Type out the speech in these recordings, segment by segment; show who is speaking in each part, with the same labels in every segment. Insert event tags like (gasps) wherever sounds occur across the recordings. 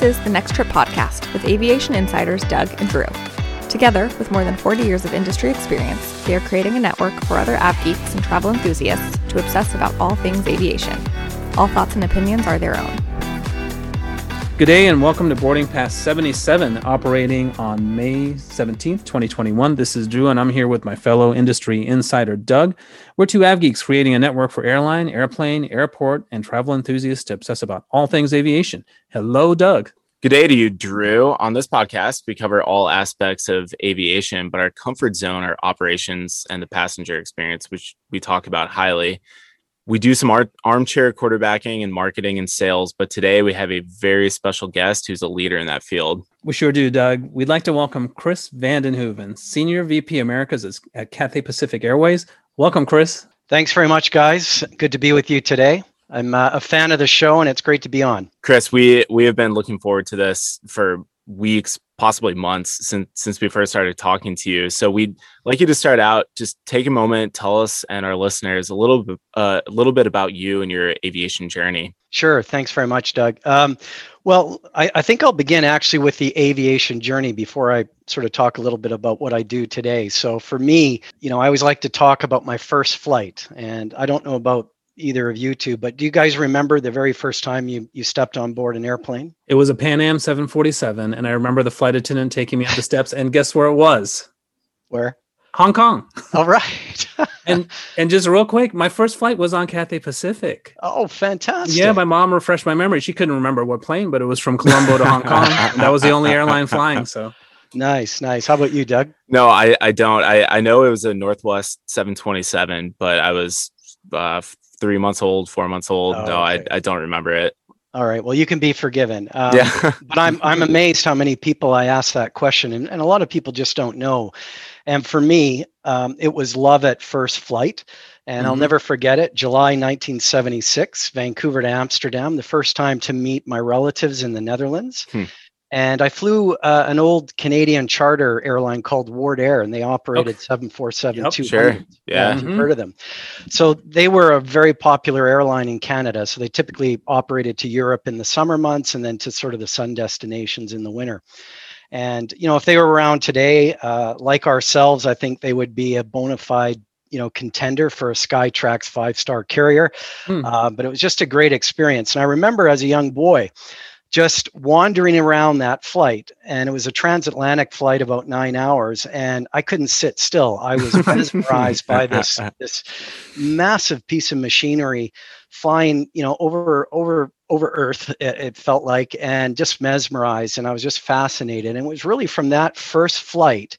Speaker 1: This is the Next Trip podcast with aviation insiders Doug and Drew. Together, with more than 40 years of industry experience, they are creating a network for other av geeks and travel enthusiasts to obsess about all things aviation. All thoughts and opinions are their own.
Speaker 2: Good day and welcome to Boarding Pass 77, operating on May 17th, 2021. This is Drew, and I'm here with my fellow industry insider, Doug. We're two av geeks creating a network for airline, airplane, airport, and travel enthusiasts to obsess about all things aviation. Hello, Doug.
Speaker 3: Good day to you, Drew. On this podcast, we cover all aspects of aviation, but our comfort zone are operations and the passenger experience, which we talk about highly we do some ar- armchair quarterbacking and marketing and sales, but today we have a very special guest who's a leader in that field.
Speaker 2: We sure do, Doug. We'd like to welcome Chris van den Hooven, Senior VP Americas at Cathay Pacific Airways. Welcome, Chris.
Speaker 4: Thanks very much, guys. Good to be with you today. I'm uh, a fan of the show, and it's great to be on.
Speaker 3: Chris, we we have been looking forward to this for weeks, possibly months since since we first started talking to you. So we'd like you to start out, just take a moment, tell us and our listeners a little bit uh, a little bit about you and your aviation journey.
Speaker 4: Sure. Thanks very much, Doug. Um, well, I, I, think I'll begin actually with the aviation journey before I sort of talk a little bit about what I do today. So for me, you know, I always like to talk about my first flight, and I don't know about either of you two, but do you guys remember the very first time you you stepped on board an airplane?
Speaker 2: It was a Pan Am 747, and I remember the flight attendant taking me up the steps, and guess where it was?
Speaker 4: Where?
Speaker 2: Hong Kong.
Speaker 4: All right. (laughs)
Speaker 2: and and just real quick, my first flight was on Cathay Pacific.
Speaker 4: Oh, fantastic!
Speaker 2: Yeah, my mom refreshed my memory. She couldn't remember what plane, but it was from Colombo to Hong Kong. (laughs) that was the only airline flying. So
Speaker 4: nice, nice. How about you, Doug?
Speaker 3: No, I I don't. I I know it was a Northwest 727, but I was uh, three months old, four months old. Oh, no, okay. I, I don't remember it.
Speaker 4: All right. Well, you can be forgiven. Um, yeah. (laughs) but I'm I'm amazed how many people I ask that question, and, and a lot of people just don't know. And for me, um, it was love at first flight, and mm-hmm. I'll never forget it. July 1976, Vancouver to Amsterdam, the first time to meet my relatives in the Netherlands. Hmm. And I flew uh, an old Canadian charter airline called Wardair, and they operated okay. 747 yep, 200.
Speaker 3: Sure. Yeah.
Speaker 4: Mm-hmm. You've heard of them. So they were a very popular airline in Canada. So they typically operated to Europe in the summer months and then to sort of the sun destinations in the winter. And, you know, if they were around today, uh, like ourselves, I think they would be a bona fide you know contender for a Skytrax five star carrier. Hmm. Uh, but it was just a great experience. And I remember as a young boy, just wandering around that flight and it was a transatlantic flight about nine hours and i couldn't sit still. I was (laughs) mesmerized by this (laughs) this massive piece of machinery flying you know over over over earth it, it, felt like and just mesmerized and i was just fascinated. And it was really from that first flight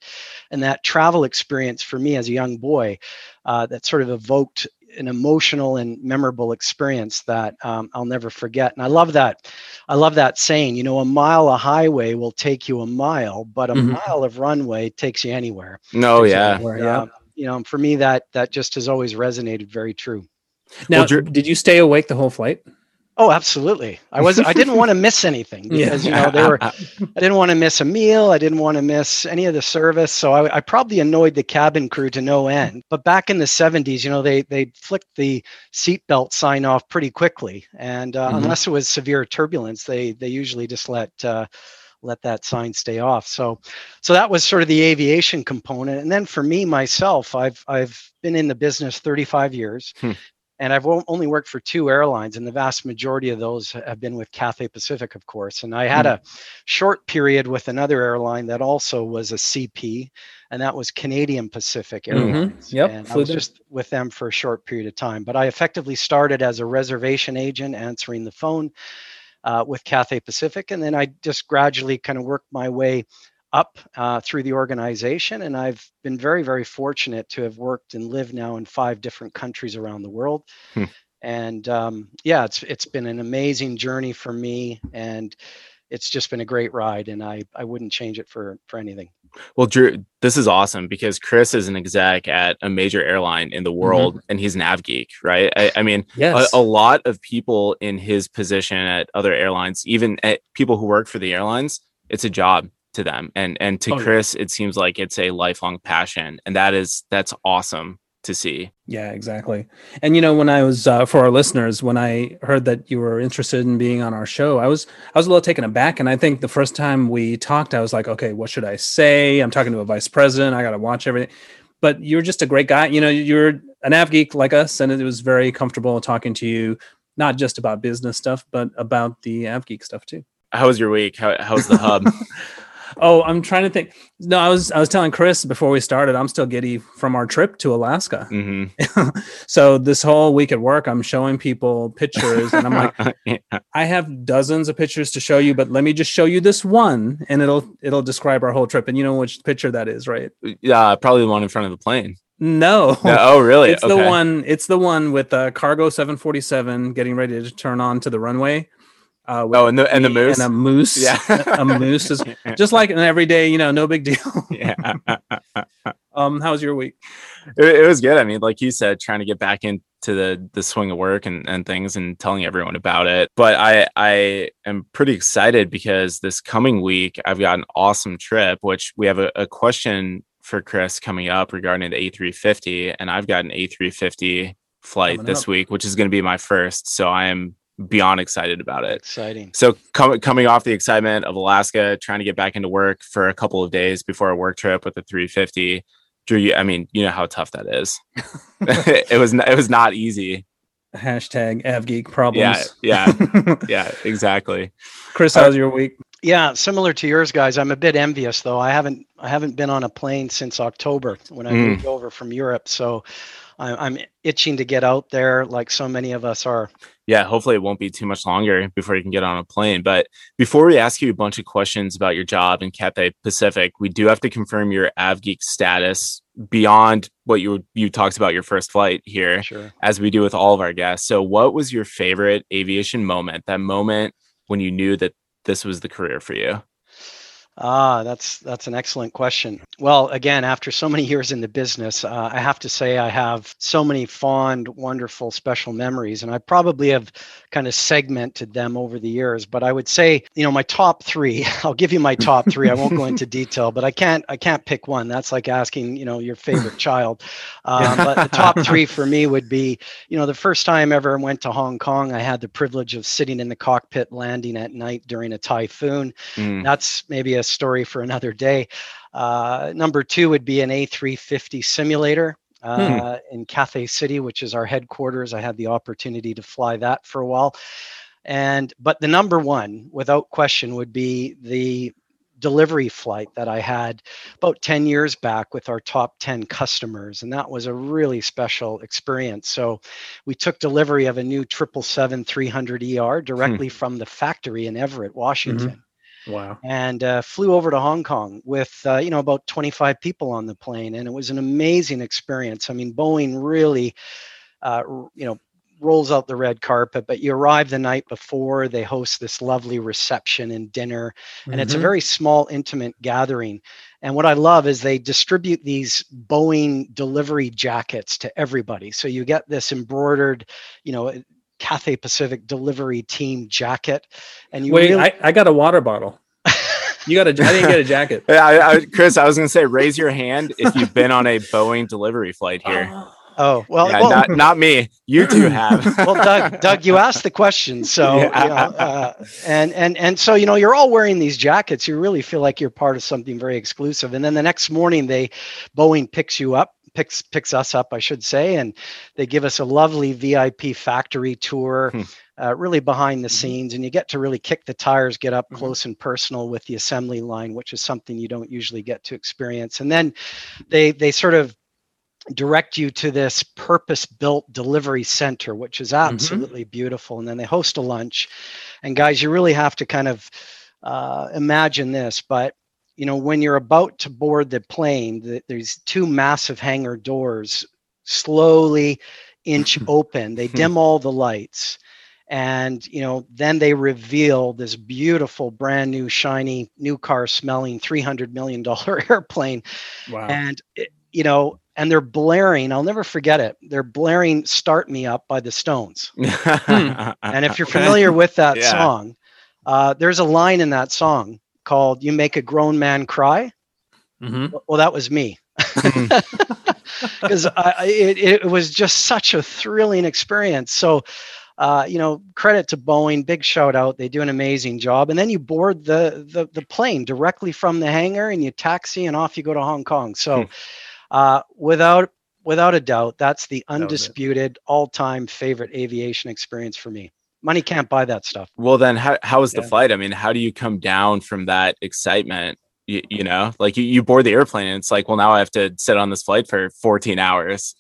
Speaker 4: and that travel experience for me as a young boy uh, that sort of evoked an emotional and memorable experience that um, I'll never forget. And I love that. I love that saying. You know, a mile of highway will take you a mile, but a mm-hmm. mile of runway takes you anywhere.
Speaker 3: No, yeah,
Speaker 4: anywhere. yeah. Um, you know, for me, that that just has always resonated very true.
Speaker 2: Now, well, Drew, did you stay awake the whole flight?
Speaker 4: Oh, absolutely. I was I didn't want to miss anything (laughs) because you know they were I didn't want to miss a meal, I didn't want to miss any of the service. So I, I, probably annoyed the cabin crew to no end. But back in the 70s, you know, they they flicked the seatbelt sign off pretty quickly. And uh, mm-hmm. unless it was severe turbulence, they they usually just let uh, let that sign stay off. So so that was sort of the aviation component. And then for me myself, I've I've been in the business 35 years. Hmm and I've only worked for two airlines, and the vast majority of those have been with Cathay Pacific, of course. And I had mm. a short period with another airline that also was a CP, and that was Canadian Pacific mm-hmm. Airlines.
Speaker 2: Mm-hmm. Yep,
Speaker 4: and I was there. just with them for a short period of time. But I effectively started as a reservation agent, answering the phone. Uh, with Cathay Pacific, and then I just gradually kind of worked my way up uh, through the organization. And I've been very, very fortunate to have worked and lived now in five different countries around the world. Hmm. And um, yeah, it's it's been an amazing journey for me, and it's just been a great ride. And I I wouldn't change it for for anything.
Speaker 3: Well, Drew, this is awesome because Chris is an exec at a major airline in the world mm-hmm. and he's an av geek, right? I, I mean, yes. a, a, lot of people in his position at other airlines, even at people who work for the airlines, it's a job to them and and to oh, chris yeah. it seems like it's a lifelong passion and that is that's awesome to see.
Speaker 2: Yeah, exactly. And you know, when I was uh, for our listeners, when I heard that you were interested in being on our show, I was I was a little taken aback. And I think the first time we talked, I was like, okay, what should I say? I'm talking to a vice president. I got to watch everything. But you're just a great guy. You know, you're an av geek like us, and it was very comfortable talking to you, not just about business stuff, but about the av geek stuff too.
Speaker 3: How was your week? How, how's the hub? (laughs)
Speaker 2: Oh, I'm trying to think. No, I was I was telling Chris before we started. I'm still giddy from our trip to Alaska.
Speaker 3: Mm-hmm. (laughs)
Speaker 2: so this whole week at work, I'm showing people pictures, and I'm like, (laughs)
Speaker 3: yeah.
Speaker 2: I have dozens of pictures to show you, but let me just show you this one, and it'll it'll describe our whole trip. And you know which picture that is, right?
Speaker 3: yeah, probably the one in front of the plane.
Speaker 2: No.
Speaker 3: No, oh, really?
Speaker 2: It's the one. It's the one with the cargo 747 getting ready to turn on to the runway. Uh,
Speaker 3: Oh, and the and the moose.
Speaker 2: and a moose.
Speaker 3: Yeah. (laughs)
Speaker 2: a moose is (laughs) just like an everyday, you know, no big deal.
Speaker 3: yeah. (laughs)
Speaker 2: Um, how was your week?
Speaker 3: it, it was good. I mean, like you said, trying to get back into the the swing of work and, and things and telling everyone about it. But I I am pretty excited because this coming week I've got an awesome trip, which we have a, a question for Chris coming up regarding the A350, and I've got an A350 flight
Speaker 2: Coming
Speaker 3: this
Speaker 2: up.
Speaker 3: week, which is going to be my first. So I am beyond excited about it.
Speaker 4: Exciting.
Speaker 3: So com- coming off the excitement of Alaska, trying to get back into work for a couple of days before a work trip with the 350. Drew, you, I mean, you know how tough that is. (laughs) (laughs) it was n- it was not easy.
Speaker 2: Hashtag AvGeek problems.
Speaker 3: Yeah, yeah, (laughs) yeah, exactly.
Speaker 2: Chris, how was your week?
Speaker 4: Yeah, similar to yours guys. I'm a bit envious though. I haven't I haven't been on a plane since October when I
Speaker 3: Mm.
Speaker 4: moved over from Europe. So I, I'm itching to get out there, like so many of us are.
Speaker 3: Yeah, hopefully it won't be too much longer before you can get on a plane. But before we ask you a bunch of questions about your job in Cathay Pacific, we do have to confirm your AvGeek status beyond what you you talked about your first flight here.
Speaker 4: Sure.
Speaker 3: as we do with all of our guests. So, what was your favorite aviation moment? That moment when you knew that this was the career for you?
Speaker 4: Ah, that's that's an excellent question. Well, again, after so many years in the business, uh, I have to say I have so many fond, wonderful, special memories, and I probably have kind of segmented them over the years. But I would say, you know, my top three. (laughs) I'll give you my top three. I won't go into (laughs) detail, but I can't I can't pick one. That's like asking, you know, your favorite (laughs) child. Um, but the top three for me would be, you know, the first time I ever went to Hong Kong, I had the privilege of sitting in the cockpit landing at night during a typhoon
Speaker 3: Mm,
Speaker 4: that's maybe a story for another day. Uh, number two would be an A350 simulator uh, in Cathay City, which is our headquarters. I had the opportunity to fly that for a while. And but the number one, without question, would be the delivery flight that I had about 10 years back with our top 10 customers. And that was a really special experience. So we took delivery of a new 777 300 ER directly from the factory in Everett, Washington
Speaker 2: Wow.
Speaker 4: and uh, flew over to Hong Kong with uh, you know about 25 people on the plane, and it was an amazing experience. I mean, Boeing really, uh, you know, rolls out the red carpet, but you arrive the night before. They host this lovely reception and dinner, and it's a
Speaker 2: Mhm.
Speaker 4: very small, intimate gathering. And what I love is they distribute these Boeing delivery jackets to everybody. So you get this embroidered, you know. Cathay Pacific delivery team jacket, and you
Speaker 2: Wait,
Speaker 4: really,
Speaker 2: I, I got a water bottle. You got a. I didn't get a jacket. (laughs)
Speaker 3: Yeah, I, I, Chris, I was going to say, raise your hand if you've been on a Boeing delivery flight here. (gasps)
Speaker 4: Oh well,
Speaker 3: yeah,
Speaker 4: well,
Speaker 3: not not me. You two have. (laughs)
Speaker 4: well, Doug, Doug, you asked the question, so (laughs)
Speaker 3: Yeah.
Speaker 4: you know, uh, and and and so you know you're all wearing these jackets. You really feel like you're part of something very exclusive. And then the next morning, they Boeing picks you up, picks picks us up, I should say, and they give us a lovely VIP factory tour.
Speaker 3: Hmm.
Speaker 4: Uh, really behind the
Speaker 2: Mhm.
Speaker 4: scenes, and you get to really kick the tires, get up
Speaker 2: Mhm.
Speaker 4: close and personal with the assembly line, which is something you don't usually get to experience. And then they they sort of direct you to this purpose built delivery center which is absolutely beautiful and then they host a lunch and guys you really have to kind of uh, imagine this but you know when you're about to board the plane the, there's two massive hangar doors slowly inch (laughs) open. They hmm. dim all the lights. And you know then they reveal this beautiful brand new shiny new car smelling 300 million dollar (laughs) airplane.
Speaker 2: Wow.
Speaker 4: and it, you know and they're blaring i'll never forget it they're blaring start me up by the stones. (laughs) Hmm. And if you're familiar with that
Speaker 3: Yeah.
Speaker 4: song uh, there's a line in that song called you make a grown man cry
Speaker 2: Mhm.
Speaker 4: well that was me (laughs) because it, it was just such a thrilling experience. So, uh, you know, credit to Boeing, big shout out. They do an amazing job. And then you board the, the, the plane directly from the hangar and you taxi and off you go to Hong Kong. So, hmm. uh, without without a doubt, that's the undisputed all-time favorite aviation experience for me. Money can't buy that stuff.
Speaker 3: Well, then how how was the flight? I mean, how do you come down from that excitement? You, you know, like you, you board the airplane and it's like, well, now I have to sit on this flight for 14 hours.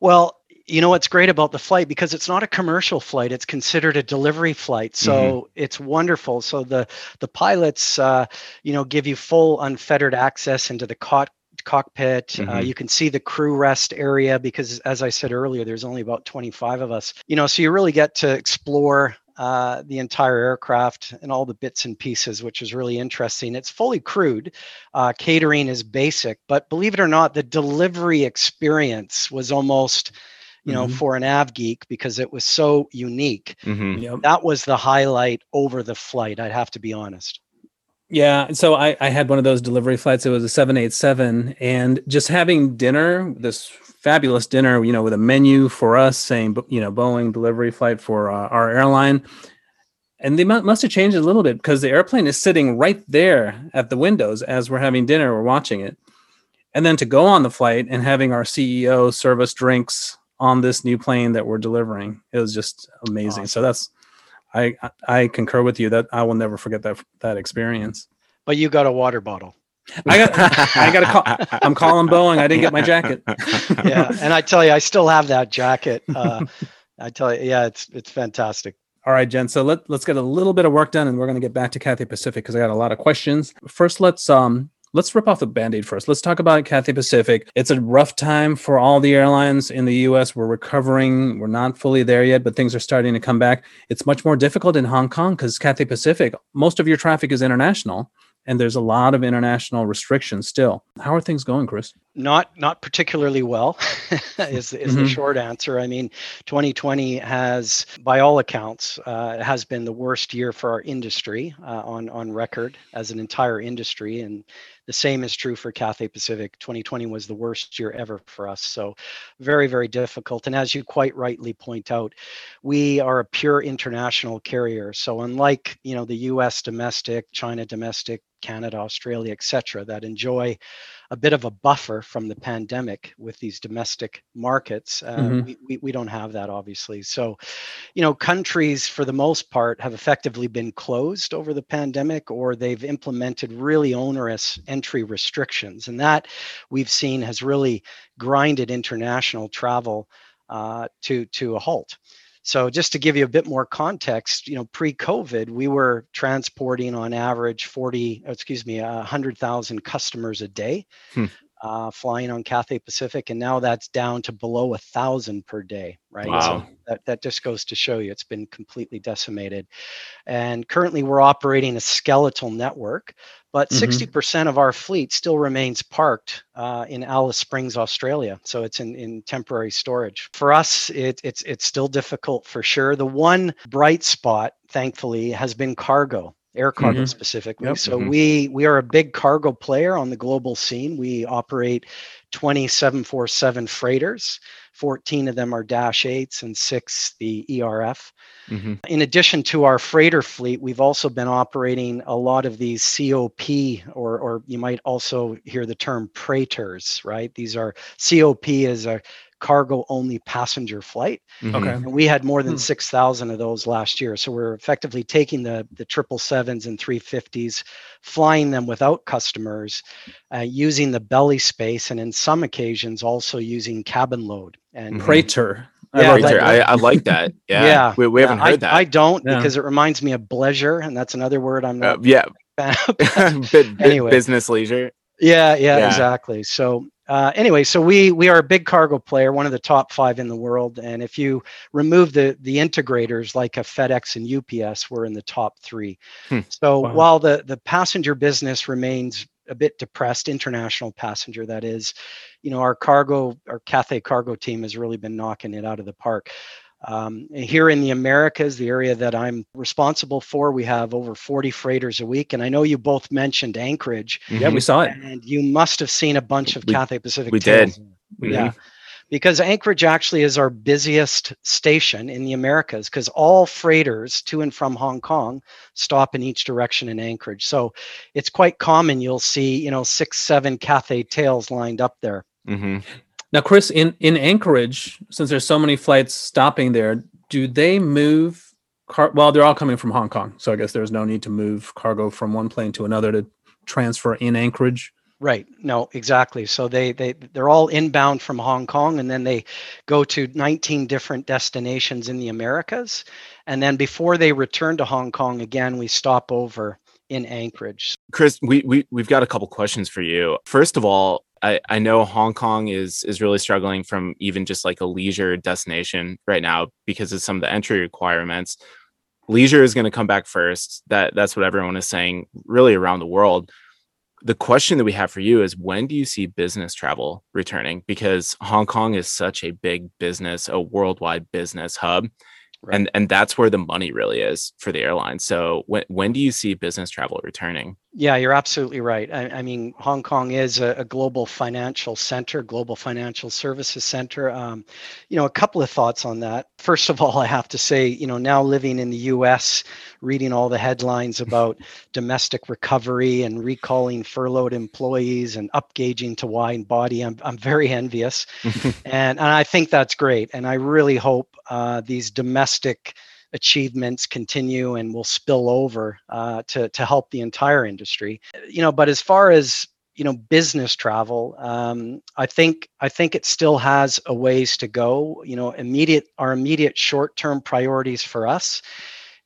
Speaker 4: Well, you know what's great about the flight because it's not a commercial flight it's considered a delivery flight so mm-hmm. it's wonderful so the the pilots uh, you know give you full unfettered access into the cot- cockpit uh, mm-hmm. uh, you can see the crew rest area because as i said earlier there's only about 25 of us you know so you really get to explore uh, the entire aircraft and all the bits and pieces, which is really interesting. It's fully crewed. Uh, catering is basic, but believe it or not, the delivery experience was almost you know, mm-hmm. for an av geek because it was so unique. Mm-hmm. Yep. That was the highlight over the flight. I'd have to be honest.
Speaker 2: Yeah, so I, I had one of those delivery flights. It was a 787, and just having dinner, this fabulous dinner, you know, with a menu for us saying, you know, Boeing delivery flight for uh, our airline. And they must have changed a little bit because the airplane is sitting right there at the windows as we're having dinner, we're watching it. And then to go on the flight and having our CEO serve us drinks on this new plane that we're delivering. It was just amazing. Awesome. So that's I I concur with you that I will never forget that that experience.
Speaker 4: But you got a water bottle.
Speaker 2: I got I got a call. I'm calling Boeing. I didn't get my jacket. (laughs)
Speaker 4: yeah, and I tell you, I still have that jacket. Uh, I tell you, yeah, it's it's fantastic.
Speaker 2: All right, Jen. So let let's get a little bit of work done, and we're going to get back to Cathay Pacific because I got a lot of questions. First, let's um let's rip off the band-aid first. Let's talk about cathay pacific. It's a rough time for all the airlines in the us we're recovering. We're not fully there yet but things are starting to come back. It's much more difficult in hong kong because cathay pacific most of your traffic is international and there's a lot of international restrictions still. How are things going, Chris?
Speaker 4: Not not particularly well, (laughs) is, is mm-hmm. the short answer. I mean, 2020 has, by all accounts, uh, has been the worst year for our industry uh, on on record as an entire industry, and the same is true for Cathay Pacific. 2020 was the worst year ever for us. So, very, very difficult. And as you quite rightly point out, we are a pure international carrier. So, unlike you know the U.S. domestic, China domestic, Canada, Australia, etc., that enjoy a bit of a buffer from the pandemic with these domestic markets. Uh, mm-hmm. we, we, we, don't have that, obviously. So, you know, countries for the most part have effectively been closed over the pandemic or they've implemented really onerous entry restrictions. And that we've seen has really grinded international travel uh, to, to a halt. So just to give you a bit more context, you know, pre-COVID, we were transporting on average 40, excuse me, 100,000 customers a day. Hmm. Uh, flying on Cathay Pacific, and now that's down to below a thousand per day, right? Wow. So that, that just goes to show you it's been completely decimated. And currently, we're operating a skeletal network but mm-hmm. 60% of our fleet still remains parked uh, in Alice Springs, Australia. So it's in, in temporary storage. For us, it, it's, it's still difficult for sure. The one bright spot, thankfully, has been cargo air cargo mm-hmm. specifically. Yep. So mm-hmm. we we are a big cargo player on the global scene. We operate 2747 freighters. 14 of them are Dash 8s and six the ERF. Mm-hmm. In addition to our freighter fleet, we've also been operating a lot of these COP, or, or you might also hear the term preighters, right? These are COP is a cargo only passenger flight. Mm-hmm. Okay. And we had more than hmm. 6,000 of those last year. So we're effectively taking the, the 777s and 350s, flying them without customers, uh, using the belly space, and in some occasions also using cabin load. And
Speaker 2: mm-hmm. preighter.
Speaker 3: Yeah, like, I, I, like that. (laughs) Yeah, yeah. We, we haven't heard
Speaker 4: I,
Speaker 3: that.
Speaker 4: I don't yeah. because it reminds me of bleisure, and that's another word I'm not.
Speaker 3: Uh, yeah. (laughs) (laughs) anyway, business leisure.
Speaker 4: Yeah, yeah, yeah, exactly. So uh, anyway, so we we are a big cargo player, one of the top five in the world. And if you remove the the integrators like a FedEx and UPS, we're in the top three. Hmm. So wow. while the the passenger business remains a bit depressed, international passenger that is, you know, our cargo, our Cathay cargo team has really been knocking it out of the park. Um, here in the Americas, the area that I'm responsible for, we have over 40 freighters a week. And I know you both mentioned Anchorage.
Speaker 2: Yeah, we saw it.
Speaker 4: And you must have seen a bunch of we, Cathay Pacific.
Speaker 3: We did.
Speaker 4: Yeah. Because Anchorage actually is our busiest station in the Americas because all freighters to and from Hong Kong stop in each direction in Anchorage. So it's quite common you'll see, you know, six, seven Cathay tails lined up there.
Speaker 3: Mm-hmm.
Speaker 2: Now, Chris, in, in Anchorage, since there's so many flights stopping there, do they move car? Well, they're all coming from Hong Kong, so I guess there's no need to move cargo from one plane to another to transfer in Anchorage.
Speaker 4: Right. No, exactly. So they they they're all inbound from Hong Kong and then they go to 19 different destinations in the Americas. And then before they return to Hong Kong again, we stop over in Anchorage.
Speaker 3: Chris, we, we we've got a couple questions for you. First of all, I, I know Hong Kong is is really struggling from even just like a leisure destination right now because of some of the entry requirements. Leisure is going to come back first. That that's what everyone is saying really around the world the question that we have for you is when do you see business travel returning because hong kong is such a big business a worldwide business hub right. and and that's where the money really is for the airline so when, when do you see business travel returning
Speaker 4: yeah, you're absolutely right. I, I mean, Hong Kong is a, a, global financial center, global financial services center. Um, you know, a couple of thoughts on that. First of all, I have to say, you know, now living in the U.S., reading all the headlines (laughs) about domestic recovery and recalling furloughed employees and upgauging to wide body, I'm I'm very envious, (laughs) and and I think that's great. And I really hope uh, these domestic achievements continue and will spill over uh, to to help the entire industry. You know, but as far as you know business travel um, i think i think it still has a ways to go you know immediate our immediate short term priorities for us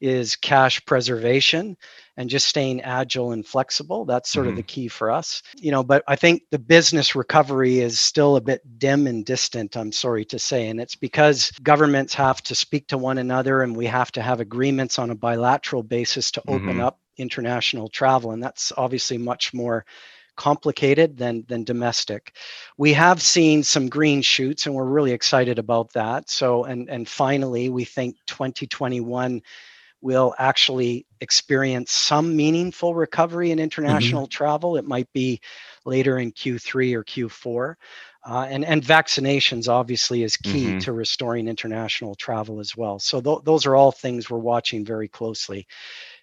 Speaker 4: is cash preservation and just staying agile and flexible. That's sort mm-hmm. of the key for us. You know, but I think the business recovery is still a bit dim and distant, I'm sorry to say. And it's because governments have to speak to one another and we have to have agreements on a bilateral basis to open mm-hmm. up international travel. And that's obviously much more complicated than than domestic. We have seen some green shoots and we're really excited about that. So and and finally we think 2021 will actually experience some meaningful recovery in mm-hmm. international mm-hmm. travel. It might be later in Q3 or Q4. Uh, and, and vaccinations obviously is key mm-hmm. to restoring international travel as well. So th- those are all things we're watching very closely.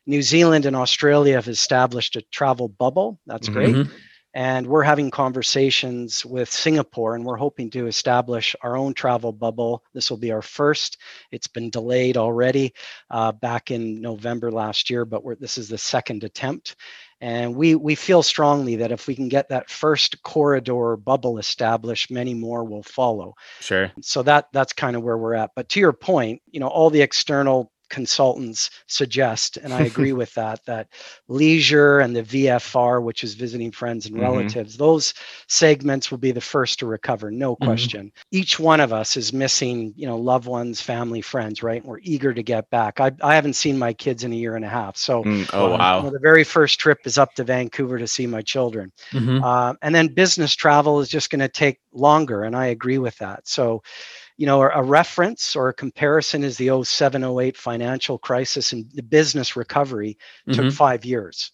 Speaker 4: New Zealand and Australia have established a travel bubble. That's great. And we're having conversations with Singapore, and we're hoping to establish our own travel bubble. This will be our first. It's been delayed already uh, back in November last year, but this is the second attempt. And we, we feel strongly that if we can get that first corridor bubble established, many more will follow.
Speaker 3: Sure.
Speaker 4: So that that's kind of where we're at. But to your point, you know, all the external consultants suggest and i agree (laughs) with that that leisure and the vfr which is visiting friends and mm-hmm. relatives mm-hmm. those segments will be the first to recover no mm-hmm. question mm-hmm. each one of us is missing you know loved ones family friends right we're eager to get back i, I haven't seen my kids in a year and a half so
Speaker 3: mm, oh wow you know,
Speaker 4: the very first trip is up to vancouver to see my children mm-hmm. uh, and then business travel is just going to take longer and i agree with that so you know, a reference or a comparison is the 07 08 financial crisis and the business recovery mm-hmm. took five years.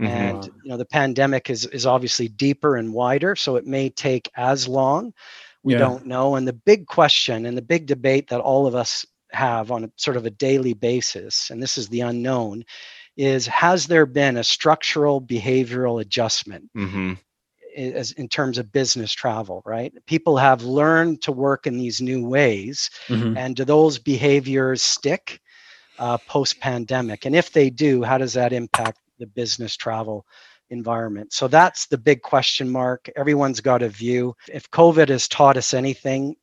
Speaker 4: Mm-hmm. And you know, the pandemic is is obviously deeper and wider, so it may take as long. We yeah. don't know. And the big question and the big debate that all of us have on a sort of a daily basis, and this is the unknown, is has there been a structural behavioral adjustment? Mm-hmm as in terms of business travel right? People have learned to work in these new ways mm-hmm. and do those behaviors stick uh, post pandemic and if they do how does that impact the business travel environment? So that's the big question mark. Everyone's got a view. If covid has taught us anything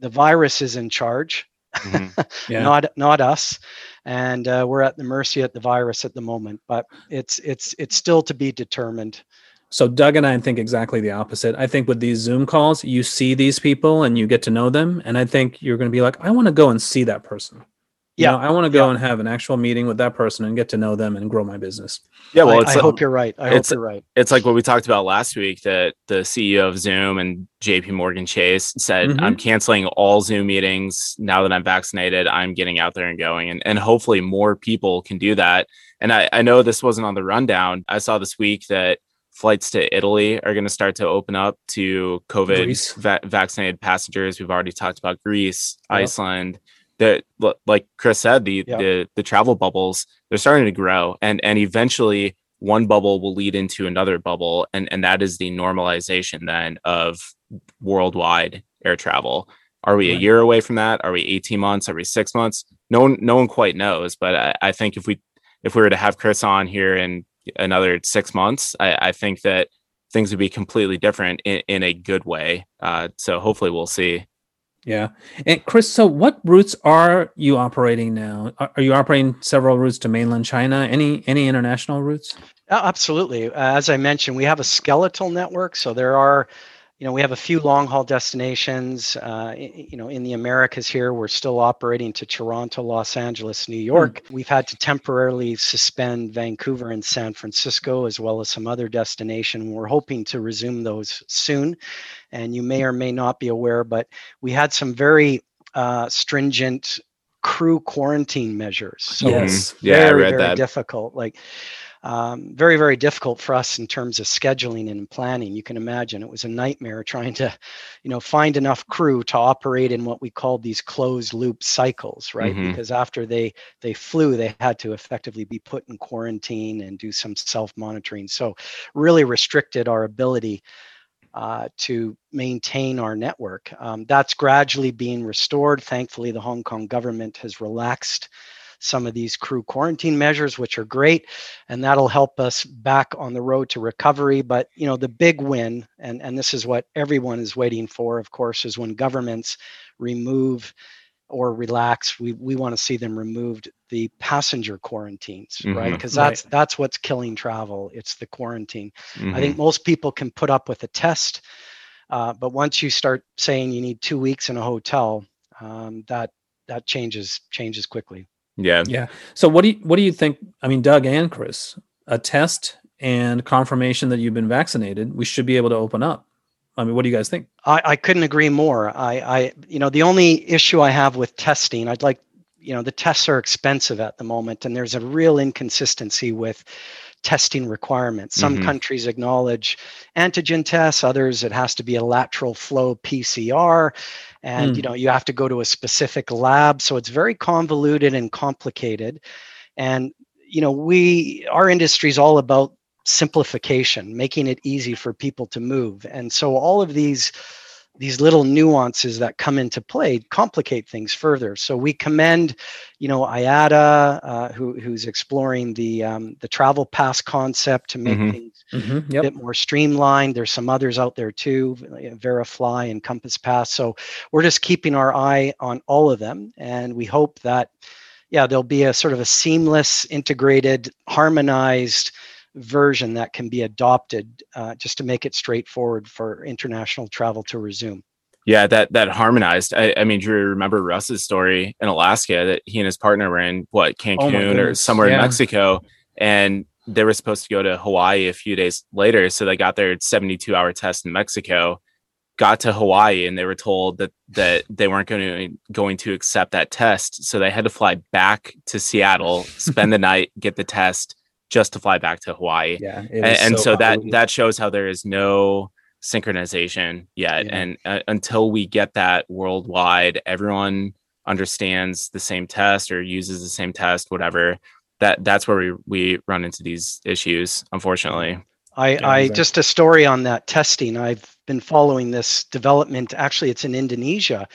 Speaker 4: the virus is in charge. Mm-hmm. (laughs) yeah. not not us. And uh, we're at the mercy of the virus at the moment but it's it's it's still to be determined
Speaker 2: so Doug and I think exactly the opposite. I think with these Zoom calls, you see these people and you get to know them, and I think you're going to be like, I want to go and see that person. Yeah, you know, I want to go yeah. and have an actual meeting with that person and get to know them and grow my business.
Speaker 4: Yeah, well, I, I hope you're right. I hope you're right.
Speaker 3: It's like what we talked about last week that the CEO of Zoom and JP Morgan Chase said, mm-hmm. I'm canceling all Zoom meetings now that I'm vaccinated. I'm getting out there and going. And, and hopefully more people can do that. And I, I know this wasn't on the rundown. I saw this week that flights to Italy are going to start to open up to COVID va- vaccinated passengers. We've already talked about Greece, yep. Iceland. That, like Chris said, the, yep. the the travel bubbles they're starting to grow, and and eventually one bubble will lead into another bubble, and and that is the normalization then of worldwide air travel. Are we a year away from that? Are we 18 months? Are we six months? No one, no one quite knows. But I, I think if we if we were to have Chris on here in another six months, I, I think that things would be completely different in, in a good way. Uh, so hopefully we'll see.
Speaker 2: Yeah. And Chris, so what routes are you operating now? Are, are you operating several routes to mainland China? Any any international routes?
Speaker 4: absolutely. Uh, as I mentioned, we have a skeletal network. So there are you know, we have a few long haul destinations. Uh, you know, in the Americas here, we're still operating to Toronto, Los Angeles, New York. Mm. We've had to temporarily suspend Vancouver and San Francisco, as well as some other destination. We're hoping to resume those soon. And you may or may not be aware, but we had some very uh, stringent crew quarantine measures.
Speaker 2: So yes,
Speaker 3: yeah, very, I read
Speaker 4: very
Speaker 3: that.
Speaker 4: difficult. Like um, very very difficult for us in terms of scheduling and planning you can imagine it was a nightmare trying to you know find enough crew to operate in what we called these closed loop cycles right mm-hmm. because after they they flew they had to effectively be put in quarantine and do some self monitoring so really restricted our ability uh, to maintain our network. Um, that's gradually being restored. Thankfully, the Hong Kong government has relaxed some of these crew quarantine measures, which are great, and that'll help us back on the road to recovery. But you know, the big win, and and this is what everyone is waiting for, of course, is when governments remove or relax we, we want to see them removed the passenger quarantines mm-hmm. right because that's right. that's what's killing travel it's the quarantine mm-hmm. i think mm-hmm. most people can put up with a test uh, but once you start saying you need two weeks in a hotel um, that that changes changes quickly
Speaker 3: yeah.
Speaker 2: Yeah. So what do you what do you think? I mean, Doug and Chris, a test and confirmation that you've been vaccinated, we should be able to open up. I mean, what do you guys think?
Speaker 4: I, I couldn't agree more. I, I, you know, the only issue I have with testing, I'd like, you know, the tests are expensive at the moment, and there's a real inconsistency with testing requirements. Some mm-hmm. countries acknowledge antigen tests, others it has to be a lateral flow PCR and mm. you know you have to go to a specific lab so it's very convoluted and complicated and you know we our industry is all about simplification making it easy for people to move and so all of these these little nuances that come into play complicate things further. So we commend, you know, IATA, uh, who, who's exploring the um, the travel pass concept to make mm-hmm. things mm-hmm. Yep. a bit more streamlined. There's some others out there too, Verifly and CommonPass. So we're just keeping our eye on all of them, and we hope that, yeah, there'll be a sort of a seamless, integrated, harmonized version that can be adopted uh, just to make it straightforward for international travel to resume.
Speaker 3: Yeah, that that harmonized. I, I, mean, Drew, remember Russ's story in Alaska that he and his partner were in what oh Cancun oh or somewhere yeah. in Mexico, and they were supposed to go to Hawaii a few days later. So they got their 72 hour test in Mexico, got to Hawaii, and they were told that that they weren't going to going to accept that test. So they had to fly back to Seattle, spend the (laughs) night, get the test, just to fly back to Hawaii.
Speaker 2: Yeah,
Speaker 3: and, and, so, so that that shows how there is no synchronization yet, yeah. and uh, until we get that worldwide, everyone understands the same test or uses the same test, whatever. That that's where we we run into these issues, unfortunately.
Speaker 4: I, yeah, I exactly. just a story on that testing. I've been following this development. Actually, it's in Indonesia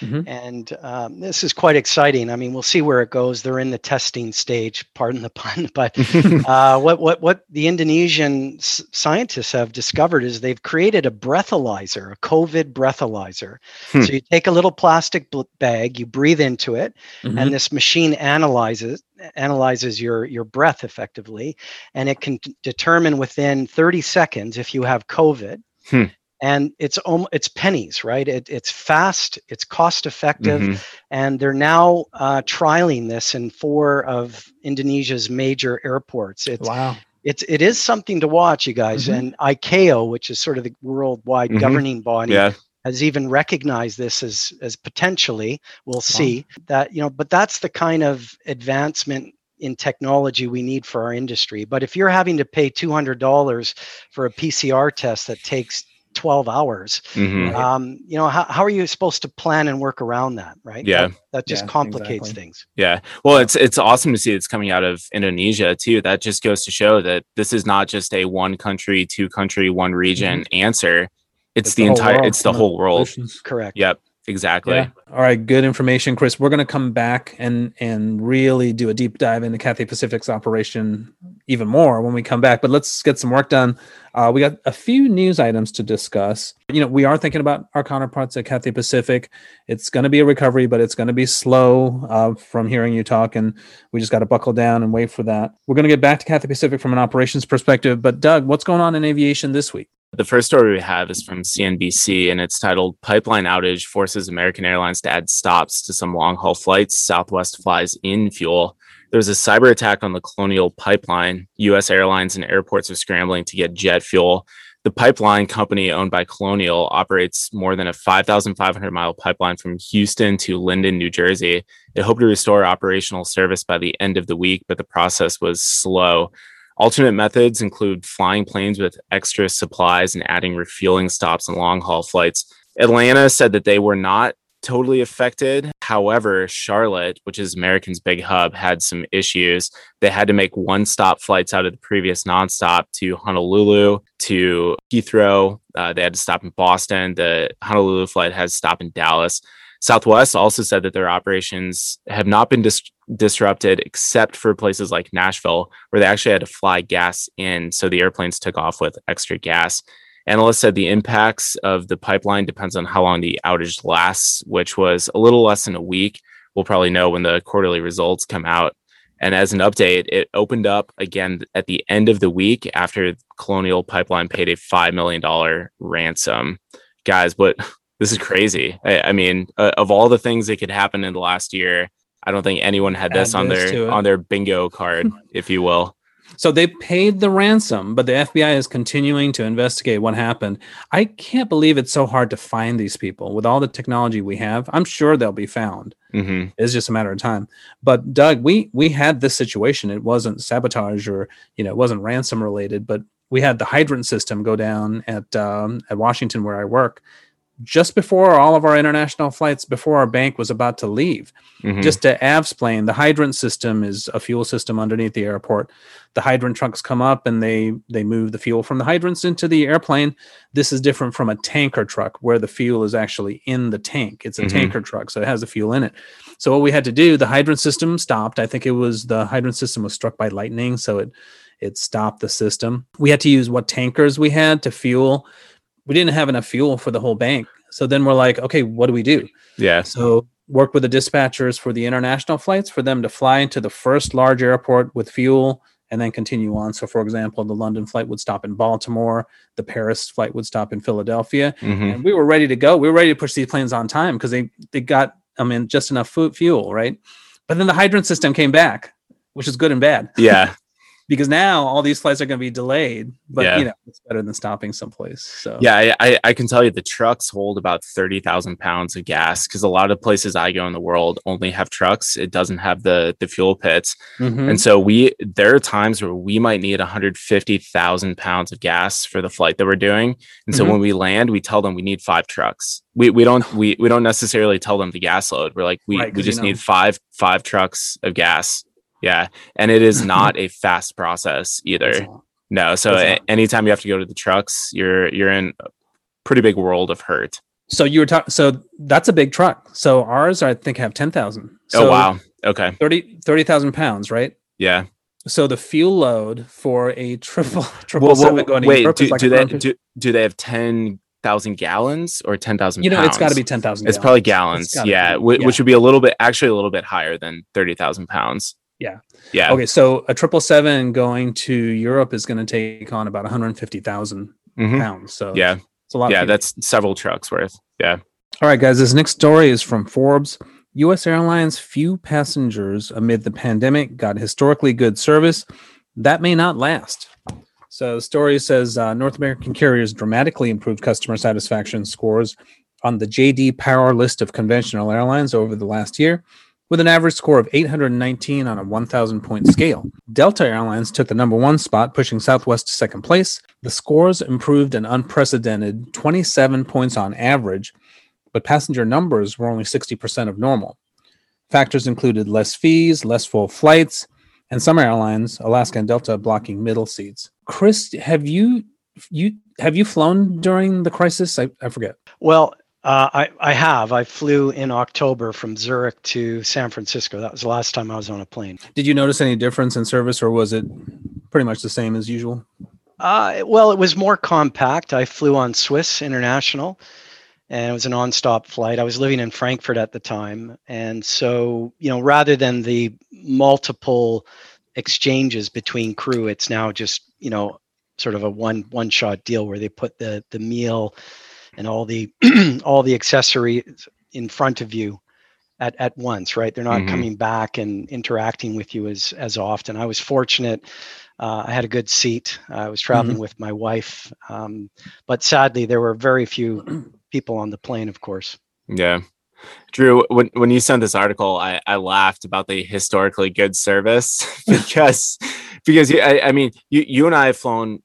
Speaker 4: Mm-hmm. And um, this is quite exciting. I mean, we'll see where it goes. They're in the testing stage, pardon the pun. (laughs) But (laughs) uh, what, what, what the Indonesian s- scientists have discovered is they've created a breathalyzer, a COVID breathalyzer. Hmm. So you take a little plastic bag, you breathe into it, mm-hmm. and this machine analyzes analyzes your your breath effectively and it can t- determine within 30 seconds if you have covid hmm and it's it's pennies right it, it's fast it's cost effective mm-hmm. and they're now uh, trialing this in four of indonesia's major airports it's
Speaker 2: wow
Speaker 4: it's it is something to watch you guys mm-hmm. and icao which is sort of the worldwide mm-hmm. governing body yeah. has even recognized this as as potentially we'll see wow. that you know but that's the kind of advancement in technology we need for our industry. But if you're having to pay $200 for a PCR test that takes 12 hours,
Speaker 3: Mhm.
Speaker 4: um, you know, how, how are you supposed to plan and work around that, right?
Speaker 3: Yeah.
Speaker 4: That, that just
Speaker 2: Yeah,
Speaker 4: complicates
Speaker 2: exactly.
Speaker 4: things.
Speaker 3: Yeah. Well, it's it's awesome to see it's coming out of Indonesia too. That just goes to show that this is not just a one country, two country, one region answer. It's, the,
Speaker 2: whole
Speaker 3: entire
Speaker 2: world,
Speaker 3: it's the whole world.
Speaker 4: Correct.
Speaker 3: Yep. Exactly.
Speaker 2: Yeah. All right. Good information, Chris. We're going to come back and and really do a deep dive into Cathay Pacific's operation even more when we come back. But let's get some work done. Uh, we got a few news items to discuss. You know, we are thinking about our counterparts at Cathay Pacific. It's going to be a recovery, but it's going to be slow. Uh, from hearing you talk, and we just got to buckle down and wait for that. We're going to get back to Cathay Pacific from an operations perspective. But Doug, what's going on in aviation this week?
Speaker 3: The first story we have is from CNBC and it's titled Pipeline Outage Forces American Airlines to Add Stops to Some Long Haul Flights. Southwest flies in fuel. There was a cyber attack on the Colonial Pipeline. US airlines and airports are scrambling to get jet fuel. The pipeline company owned by Colonial operates more than a 5,500 mile pipeline from Houston to Linden, New Jersey. It hoped to restore operational service by the end of the week, but the process was slow. Alternate methods include flying planes with extra supplies and adding refueling stops on long haul flights. Atlanta said that they were not totally affected. However, Charlotte, which is American's big hub, had some issues. They had to make one stop flights out of the previous nonstop to Honolulu, to Heathrow. Uh, they had to stop in Boston. The Honolulu flight has stop in Dallas. Southwest also said that their operations have not been dis- disrupted except for places like Nashville, where they actually had to fly gas in. So the airplanes took off with extra gas. Analysts said the impacts of the pipeline depends on how long the outage lasts, which was a little less than a week. We'll probably know when the quarterly results come out. And as an update, it opened up again at the end of the week after Colonial Pipeline paid a $5 million ransom. Guys, what this is crazy. I, I mean, uh, of all the things that could happen in the last year, I don't think anyone had this
Speaker 2: Add
Speaker 3: on
Speaker 2: this to
Speaker 3: their on their bingo card, (laughs) if you will.
Speaker 2: So they paid the ransom, but the FBI is continuing to investigate what happened. I can't believe it's so hard to find these people with all the technology we have. I'm sure they'll be found.
Speaker 3: hmm
Speaker 2: It's just a matter of time. But Doug, we we had this situation. It wasn't sabotage or you know it wasn't ransom related, but we had the hydrant system go down at um, at Washington where I work just before all of our international flights before our bank was about to leave
Speaker 3: hmm
Speaker 2: just to Av's plane, the hydrant system is a fuel system underneath the airport. The hydrant trucks come up and they they move the fuel from the hydrants into the airplane. This is different from a tanker truck where the fuel is actually in the tank. It's a
Speaker 3: Mhm.
Speaker 2: tanker truck, so it has the fuel in it. So what we had to do, the hydrant system stopped. I think it was the hydrant system was struck by lightning, so it it stopped the system. We had to use what tankers we had to fuel. We didn't have enough fuel for the whole bank. So then we're like, okay, what do we do?
Speaker 3: Yeah.
Speaker 2: So work with the dispatchers for the international flights for them to fly into the first large airport with fuel and then continue on. So for example, the London flight would stop in Baltimore, the Paris flight would stop in Philadelphia,
Speaker 3: hmm
Speaker 2: and we were ready to go. We were ready to push these planes on time because they they got I mean just enough fu- fuel, right? But then the hydrant system came back, which is good and bad
Speaker 3: Yeah. (laughs)
Speaker 2: because now all these flights are going to be delayed. But
Speaker 3: Yeah.
Speaker 2: you know, it's better than stopping someplace. So
Speaker 3: Yeah, I, I, I can tell you the trucks hold about 30,000 pounds of gas because a lot of places I go in the world only have trucks. It doesn't have the, the fuel pits.
Speaker 2: Mhm.
Speaker 3: And so we, there are times where we might need 150,000 pounds of gas for the flight that we're doing. And so
Speaker 2: Mhm.
Speaker 3: when we land, we tell them we need five trucks. We, we don't, we, we don't necessarily tell them the gas load. We're like, we,
Speaker 2: Right,
Speaker 3: we
Speaker 2: 'cause you
Speaker 3: just
Speaker 2: know.
Speaker 3: need five, five trucks of gas. Yeah. And it is not a (laughs) fast process either. No, so a- anytime you have to go to the trucks, you're you're in a pretty big world of hurt.
Speaker 2: So you were talking. So that's a big truck. So ours, I think, have ten thousand.
Speaker 3: oh wow. Okay.
Speaker 2: 30 30,000 pounds, right?
Speaker 3: Yeah.
Speaker 2: So the fuel load for a triple triple
Speaker 3: Well,
Speaker 2: seven going to
Speaker 3: wait.
Speaker 2: Europe
Speaker 3: Do,
Speaker 2: like
Speaker 3: do they do, do they have ten thousand gallons or ten thousand?
Speaker 2: You know, it's got to be ten thousand.
Speaker 3: It's probably gallons.
Speaker 2: gotta
Speaker 3: Yeah,
Speaker 2: be, yeah.
Speaker 3: which would be a little bit actually a little bit higher than thirty thousand pounds.
Speaker 2: Yeah.
Speaker 3: Yeah.
Speaker 2: Okay, so a triple seven going to Europe is going to take on about one hundred fifty thousand
Speaker 3: Mhm.
Speaker 2: pounds. So
Speaker 3: Yeah.
Speaker 2: it's a lot.
Speaker 3: Yeah. That's several trucks worth. Yeah.
Speaker 2: All right, guys. This next story is from Forbes. U.S. Airlines few passengers amid the pandemic got historically good service. That may not last. So, the story says uh, North American carriers dramatically improved customer satisfaction scores on the JD Power list of conventional airlines over the last year. With an average score of 819 on a 1,000 point scale. Delta Airlines took the number one spot, pushing Southwest to second place. The scores improved an unprecedented 27 points on average, but passenger numbers were only 60% of normal. Factors included less fees, less full flights, and some airlines, Alaska and Delta, blocking middle seats. Chris, have you you have you flown during the crisis? I, I forget.
Speaker 4: Well, uh, I, I have. I flew in October from Zurich to San Francisco. That was the last time I was on a plane.
Speaker 2: Did you notice any difference in service, or was it pretty much the same as usual?
Speaker 4: Uh, well, it was more compact. I flew on Swiss International, and it was a nonstop flight. I was living in Frankfurt at the time, and so you know, rather than the multiple exchanges between crew, it's now just you know, sort of a one one shot deal where they put the the meal and all the (clears throat) all the accessories in front of you at, at once right? They're not mm-hmm. coming back and interacting with you as as often. I was fortunate uh, i had a good seat. I was traveling mm-hmm. with my wife um, but sadly there were very few (clears throat) people on the plane of course.
Speaker 3: Yeah. Drew, when, when you sent this article, I, I laughed about the historically good service (laughs) because because I, I mean you you and I have flown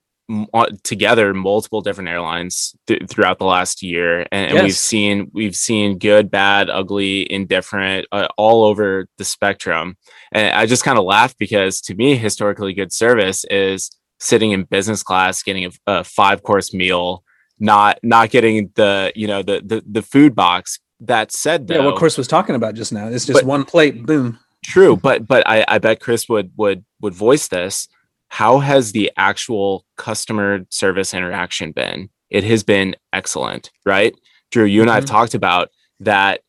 Speaker 3: together multiple different airlines th- throughout the last year and, and yes. we've seen we've seen good bad ugly indifferent uh, all over the spectrum. And i just kind of laugh because to me historically good service is sitting in business class getting a, a five course meal not not getting the you know the the, the food box. That said though,
Speaker 2: yeah what chris was talking about just now it's just but, one plate boom.
Speaker 3: True but but i i bet chris would would would voice this how has the actual customer service interaction been? It has been excellent, right? Drew, you and mm-hmm. I have mm-hmm. talked about that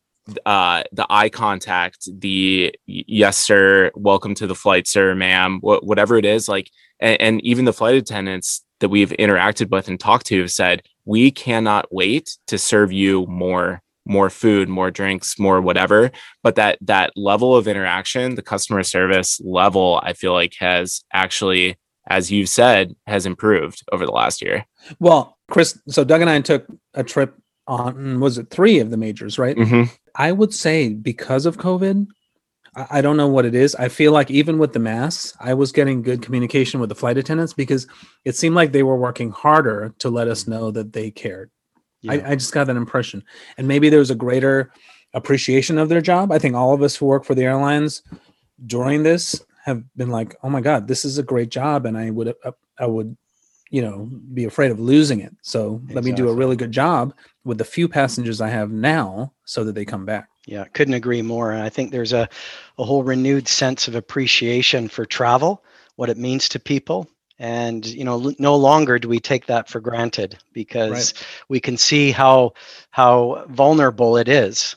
Speaker 3: uh the eye contact the yes sir welcome to the flight sir ma'am wh- whatever it is like and, and, even the flight attendants that we've interacted with and talked to have said we cannot wait to serve you more more food more drinks more whatever but that that level of interaction the customer service level i feel like has actually as you've said has improved over the last year
Speaker 2: well chris so doug and i took a trip on was it three of the majors right mm-hmm. i would say because of covid I don't know what it is. I feel like even with the masks, I was getting good communication with the flight attendants because it seemed like they were working harder to let us know that they cared. Yeah. I, I just got that impression. And maybe there's a greater appreciation of their job. I think all of us who work for the airlines during this have been like, "Oh my god, this is a great job," and I would uh, I would you know be afraid of losing it. So exactly. let me do a really good job with the few passengers I have now, so that they come back.
Speaker 4: Yeah, couldn't agree more. And I think there's a a whole renewed sense of appreciation for travel, what it means to people, and you know no longer do we take that for granted because right. we can see how how vulnerable it is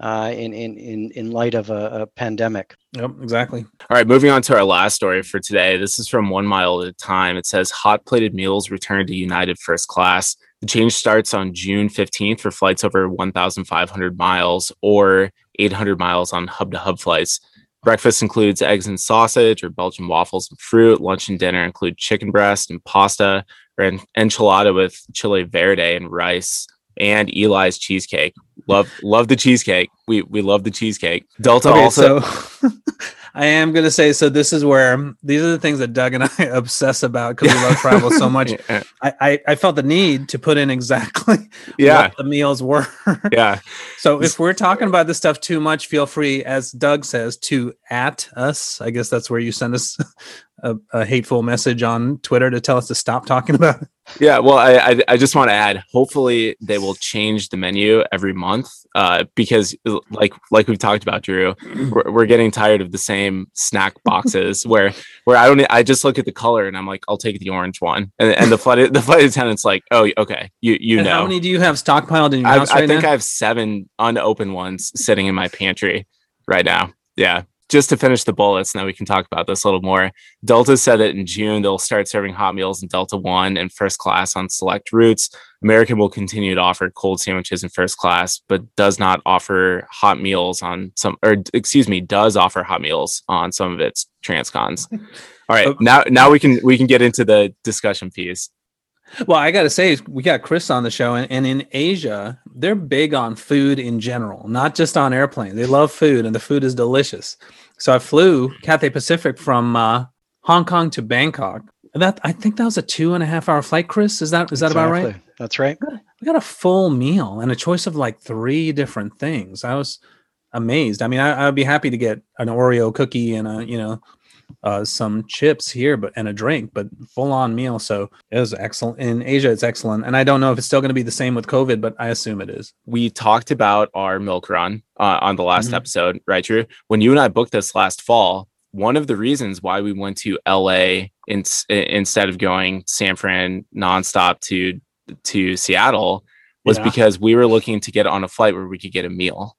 Speaker 4: uh, in, in in in light of a, a, pandemic.
Speaker 2: Yep, exactly.
Speaker 3: All right, moving on to our last story for today. This is from One Mile at a Time. It says hot plated meals return to United First Class. The change starts on June 15th for flights over 1,500 miles or 800 miles on hub to hub flights. Breakfast includes eggs and sausage or Belgian waffles and fruit. Lunch and dinner include chicken breast and pasta or an enchilada with chile verde and rice and Eli's cheesecake. Love love the cheesecake. We we love the cheesecake. Delta okay, also
Speaker 2: so (laughs) I am gonna say so. This is where these are the things that Doug and (laughs) I obsess about because we love (laughs) travel so much. yeah. I, I, I felt the need to put in exactly (laughs) yeah. what the meals were.
Speaker 3: yeah.
Speaker 2: So if we're talking about this stuff too much, feel free, as Doug says, to at us. I guess that's where you send us a, a, hateful message on Twitter to tell us to stop talking about it.
Speaker 3: Yeah, well, I I, I just want to add. Hopefully, they will change the menu every month uh, because, like like we've talked about, Drew, we're, we're getting tired of the same snack boxes where where I don't. I just look at the color and I'm like, I'll take the orange one, and, and the flight the flight attendant's like, oh, okay, you you
Speaker 2: and
Speaker 3: know.
Speaker 2: How many do you have stockpiled in your house right
Speaker 3: I think
Speaker 2: now?
Speaker 3: I have seven unopened ones sitting in my pantry right now. Yeah just to finish the bullets, now we can talk about this a little more. Delta said that in June they'll start serving hot meals in Delta One and first class on select routes. American will continue to offer cold sandwiches in first class, but does not offer hot meals on some, or excuse me, does offer hot meals on some of its transcons. (laughs) All right, oh. now now we can we can get into the discussion piece.
Speaker 2: Well, I got to say, we got Chris on the show, and, and in Asia, they're big on food in general, not just on airplanes. They love food, and the food is delicious. So I flew Cathay Pacific from uh, Hong Kong to Bangkok. That I think that was a two and a half hour flight. Chris, is that is that about right?
Speaker 4: Exactly. That's right.
Speaker 2: We got a full meal and a choice of like three different things. I was amazed. I mean, I, I'd be happy to get an Oreo cookie and a you know uh, some chips here, but and a drink, but full on meal. So it was excellent. In Asia, it's excellent, and I don't know if it's still going to be the same with COVID, but I assume it is.
Speaker 3: We talked about our milk run uh, on the last
Speaker 2: Mhm.
Speaker 3: episode, right, Drew? When you and I booked this last fall, one of the reasons why we went to LA in, instead of going San Fran nonstop to to Seattle was
Speaker 2: Yeah.
Speaker 3: because we were looking to get on a flight where we could get a meal.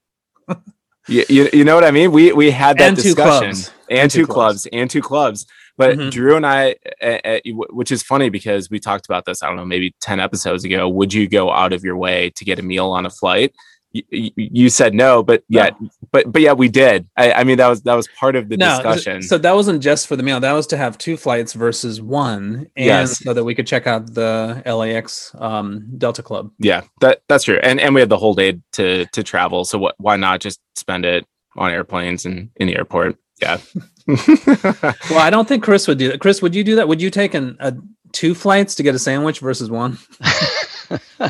Speaker 3: (laughs) you, you, you know what I mean? We we had that
Speaker 2: And two
Speaker 3: discussion
Speaker 2: clubs.
Speaker 3: and,
Speaker 2: And
Speaker 3: two
Speaker 2: two
Speaker 3: clubs. and two clubs. But
Speaker 2: Mhm.
Speaker 3: Drew and I, uh, uh, which is funny because we talked about this, I don't know, maybe 10 episodes ago. Would you go out of your way to get a meal on a flight? You, you- you said no, but yet, but but yeah, we did. I, I mean, that was that was part of the discussion.
Speaker 2: So that wasn't just for the meal. That was to have two flights versus one, and
Speaker 3: Yes.
Speaker 2: so that we could check out the LAX um, Delta Club.
Speaker 3: yeah, that that's true. And and we had the whole day to to travel. So what? Why not just spend it on airplanes and in the airport? Yeah. (laughs)
Speaker 2: Well, I don't think Chris would do that. Chris, would you do that? Would you take an, a two flights to get a sandwich versus one? (laughs) (laughs)
Speaker 4: uh,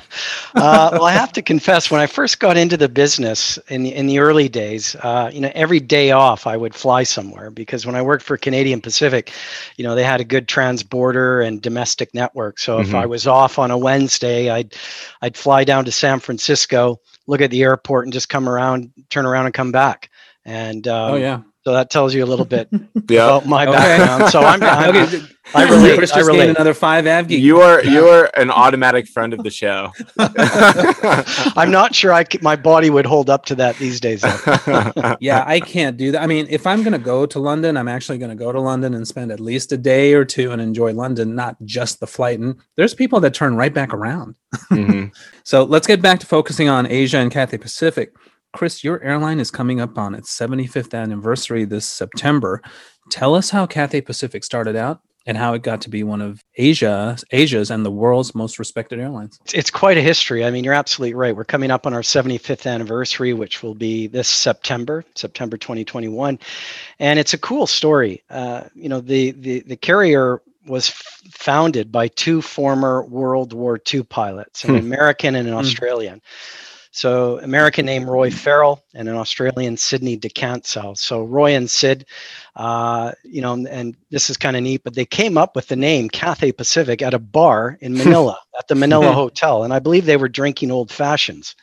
Speaker 4: well, I have to confess, when I first got into the business in the, in the early days, uh, you know, every day off I would fly somewhere because when I worked for Canadian Pacific, you know, they had a good transborder and domestic network. So if
Speaker 3: Mhm.
Speaker 4: I was off on a Wednesday, I'd I'd fly down to San Francisco, look at the airport, and just come around, turn around, and come back. And um,
Speaker 2: oh yeah.
Speaker 4: So that tells you a little bit (laughs)
Speaker 3: yeah.
Speaker 4: about my
Speaker 2: Okay.
Speaker 4: background. So I'm, I'm
Speaker 2: okay.
Speaker 4: I relate.
Speaker 2: Chris
Speaker 4: I
Speaker 2: just gained
Speaker 4: relate.
Speaker 2: another five Avgeek.
Speaker 3: You are you are an automatic friend of the show. (laughs)
Speaker 4: I'm not sure I c- my body would hold up to that these days. (laughs)
Speaker 2: Yeah, I can't do that. I mean, if I'm going to go to London, I'm actually going to go to London and spend at least a day or two and enjoy London, not just the flight. And there's people that turn right back around.
Speaker 3: Mhm.
Speaker 2: So let's get back to focusing on Asia and Cathay Pacific. Chris, your airline is coming up on its 75th anniversary this September. Tell us how Cathay Pacific started out and how it got to be one of Asia, Asia's and the world's most respected airlines.
Speaker 4: It's- quite a history. I mean, you're absolutely right. We're coming up on our 75th anniversary, which will be this September, September 2021, and it's a cool story. Uh, you know, the the the carrier was f- founded by two former World War II pilots, an
Speaker 3: Hmm.
Speaker 4: American and an
Speaker 2: Hmm.
Speaker 4: Australian. So, American named Roy Farrell and an Australian Sydney de Kantzow. So, Roy and Sid, uh, you know, and, and this is kind of neat, but they came up with the name Cathay Pacific at a bar in (laughs) Manila, at the Manila (laughs) Hotel, and I believe they were drinking old fashions.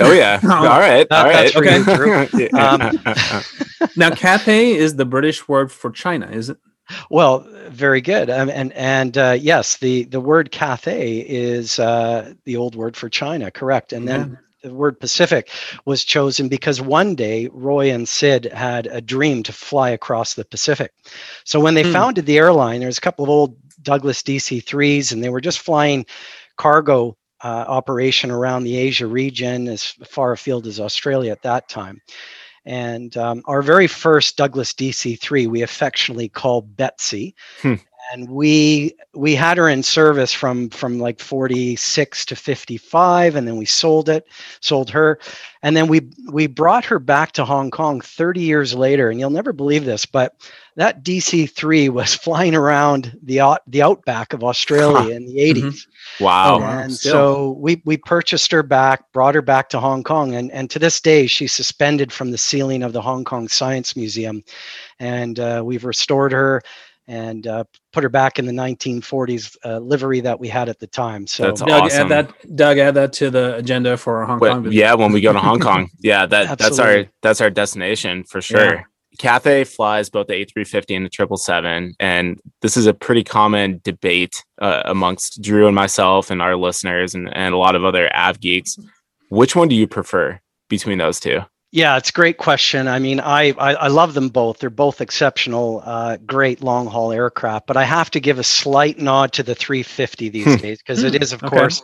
Speaker 3: Oh yeah. (laughs)
Speaker 2: Oh,
Speaker 3: all right.
Speaker 4: that-
Speaker 3: all right.
Speaker 4: that's for you, Drew. Um,
Speaker 2: Now, Cathay is the British word for China, is it?
Speaker 4: Well, very good. Um, and and uh, yes, the the word Cathay is uh, the old word for China, correct? And then the word Pacific was chosen because one day Roy and Sid had a dream to fly across the Pacific. So when they
Speaker 2: Hmm.
Speaker 4: founded the airline, there was a couple of old Douglas DC-3s, and they were just flying cargo uh, operation around the Asia region, as far afield as Australia at that time. And um, our very first Douglas DC-3, we affectionately called Betsy,
Speaker 3: Hmm.
Speaker 4: And we we had her in service from from like 46 to 55, and then we sold it, sold her, and then we we brought her back to Hong Kong 30 years later. And you'll never believe this, but that DC-3 (laughs) was flying around the out, the outback of Australia in the 80s.
Speaker 3: wow.
Speaker 2: Oh, wow.
Speaker 4: And so we we purchased her back, brought her back to Hong Kong, and and to this day she's suspended from the ceiling of the Hong Kong Science Museum, and uh, we've restored her and uh, put her back in the 1940s uh, livery that we had at the time. So
Speaker 3: That's
Speaker 2: Doug,
Speaker 3: awesome.
Speaker 2: add that. Doug, add that to the agenda for our Hong
Speaker 3: But,
Speaker 2: Kong. visit.
Speaker 3: yeah, when we go to Hong Kong, (laughs) yeah, that that's our that's our destination for sure.
Speaker 2: Yeah.
Speaker 3: Cathay flies both the A350 and the 777, and this is a pretty common debate uh, amongst Drew and myself and our listeners and, and a lot of other av geeks. Which one do you prefer between those two?
Speaker 4: Yeah, it's a great question. I mean, I, I, I love them both. They're both exceptional, uh, great long haul aircraft. But I have to give a slight nod to the 350 these
Speaker 3: Hmm.
Speaker 4: days because it
Speaker 2: Hmm,
Speaker 4: of
Speaker 2: okay.
Speaker 4: course,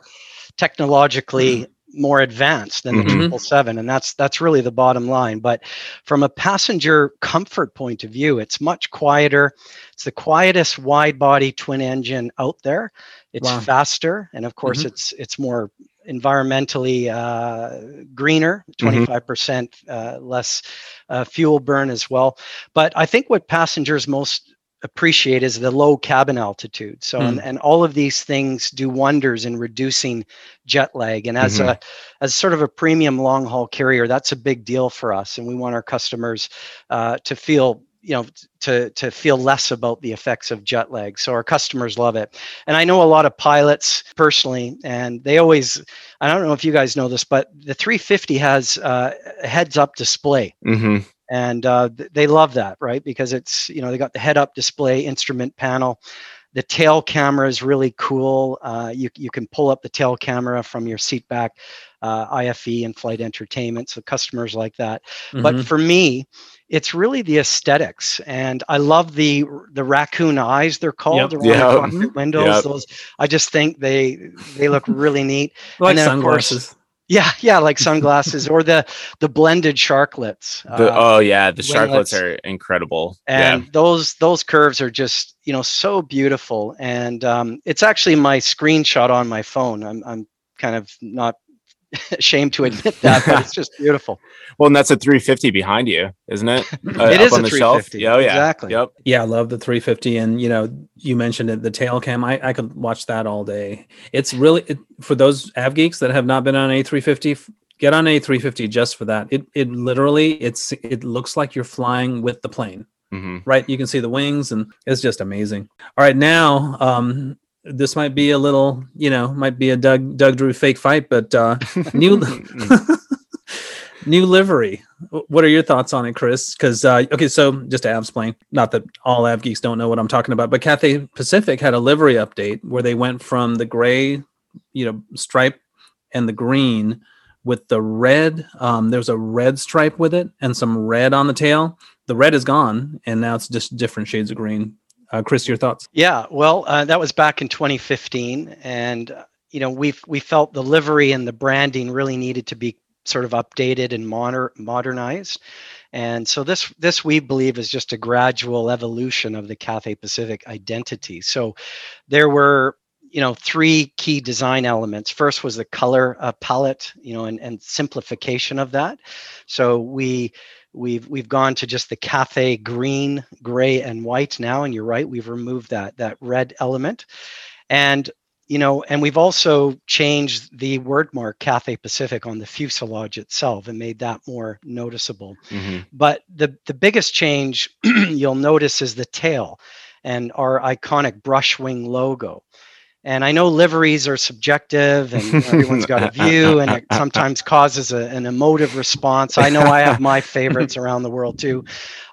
Speaker 4: technologically more advanced than the
Speaker 3: Mhm.
Speaker 4: triple seven, and that's that's really the bottom line. But from a passenger comfort point of view, it's much quieter. It's the quietest wide body twin engine out there. It's
Speaker 2: Wow.
Speaker 4: faster, and of course,
Speaker 2: Mhm.
Speaker 4: it's it's more environmentally uh, greener, 25% uh, less uh, fuel burn as well. But I think what passengers most appreciate is the low cabin altitude. So, and, and all of these things do wonders in reducing jet lag. And as a as sort of a premium long haul carrier, that's a big deal for us. And we want our customers uh, to feel you know to to feel less about the effects of jet lag so our customers love it. And i know a lot of pilots personally and they always i don't know if you guys know this but the 350 has uh, a heads up display.
Speaker 3: Hmm
Speaker 4: and uh, th- they love that right? Because it's you know they got the head up display instrument panel the tail camera is really cool uh, you, you can pull up the tail camera from your seat back uh, ife and flight entertainment so customers like that but
Speaker 2: Mhm.
Speaker 4: for me it's really the aesthetics and i love the the raccoon eyes they're called
Speaker 2: Yep.
Speaker 4: around
Speaker 3: Yeah.
Speaker 4: the cockpit windows
Speaker 3: Yep.
Speaker 4: those i just think they they look really neat (laughs)
Speaker 2: like
Speaker 4: then, of course,
Speaker 2: sunglasses.
Speaker 4: Yeah yeah like (laughs) sunglasses or the the blended sharklets
Speaker 3: The,
Speaker 4: Uh,
Speaker 3: oh yeah, the sharklets are incredible.
Speaker 4: and those those curves are just you know so beautiful. And um, it's actually my screenshot on my phone. I'm, I'm kind of not (laughs) ashamed to admit that but it's just beautiful. (laughs)
Speaker 3: Well, and that's a 350 behind you, isn't it? (laughs) Uh,
Speaker 4: It
Speaker 3: up
Speaker 4: is
Speaker 3: on
Speaker 4: a
Speaker 3: the
Speaker 4: 350,
Speaker 3: Yeah, oh, yeah.
Speaker 4: exactly.
Speaker 3: Yep.
Speaker 2: Yeah, I love the 350, and you know, you mentioned it, the tail cam. I, I could watch that all day. It's really it, for those av geeks that have not been on a 350. Get on a 350 just for that. It it literally it's it looks like you're flying with the plane.
Speaker 3: hmm
Speaker 2: right? You can see the wings, and it's just amazing. All right, now um, this might be a little, you know, might be a Doug Doug Drew fake fight, but uh, (laughs) new (laughs) new livery. What are your thoughts on it, Chris? Because uh, okay, so just to explain, not that all av geeks don't know what I'm talking about, but Cathay Pacific had a livery update where they went from the gray, you know, stripe and the green with the red. Um, there's a red stripe with it and some red on the tail. The red is gone, and now it's just different shades of green. Uh, Chris, your thoughts?
Speaker 4: Yeah, well, uh, that was back in 2015, and uh, you know we we felt the livery and the branding really needed to be sort of updated and moder- modernized, and so this this we believe is just a gradual evolution of the Cathay Pacific identity. So there were you know three key design elements. First was the color uh, palette, you know, and, and simplification of that. So we we've we've gone to just the Cathay green, gray, and white now. And you're right, we've removed that that red element, and you know, and we've also changed the word mark Cathay Pacific on the fuselage itself and made that more noticeable.
Speaker 3: hmm
Speaker 4: But the the biggest change (clears throat) you'll notice is the tail and our iconic brush wing logo. And I know liveries are subjective and everyone's got a view and it sometimes causes a, an emotive response. I know I have my favorites (laughs) around the world too.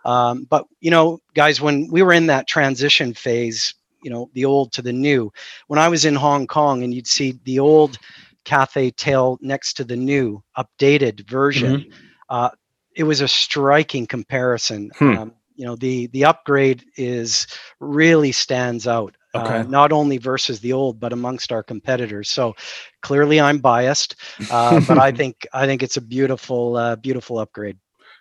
Speaker 4: Um, but, you know, guys, when we were in that transition phase, you know, the old to the new, when I was in Hong Kong and you'd see the old Cathay tail next to the new updated version, uh, it was a striking comparison.
Speaker 3: Hmm.
Speaker 4: Um, you know, the the upgrade is really stands out. Uh,
Speaker 2: Okay.
Speaker 4: not only versus the old, but amongst our competitors. So clearly, I'm biased, uh, but I (laughs) think I think it's a beautiful, uh, beautiful upgrade.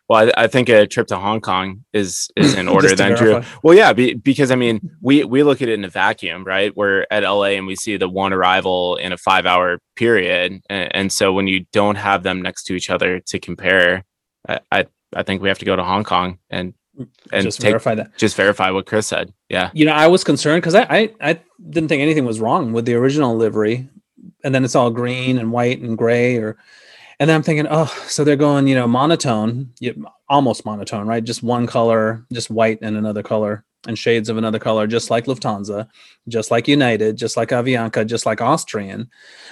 Speaker 3: Well, I, I think a trip to Hong Kong is is in (laughs) order then, Drew. Well, yeah, be, because I mean, we we look at it in a vacuum, right? We're at LA and we see the one arrival in a five hour period, and, and so when you don't have them next to each other to compare, I I, I think we have to go to Hong Kong and and
Speaker 2: just
Speaker 3: take
Speaker 2: verify that.
Speaker 3: just verify what Chris said. Yeah.
Speaker 2: You know, I was concerned because I, I I didn't think anything was wrong with the original livery, and then it's all green and white and gray, or, and then I'm thinking, oh, so they're going, you know, monotone, almost monotone, right? Just one color, just white and another color, and shades of another color, just like Lufthansa, just like United, just like Avianca, just like Austrian.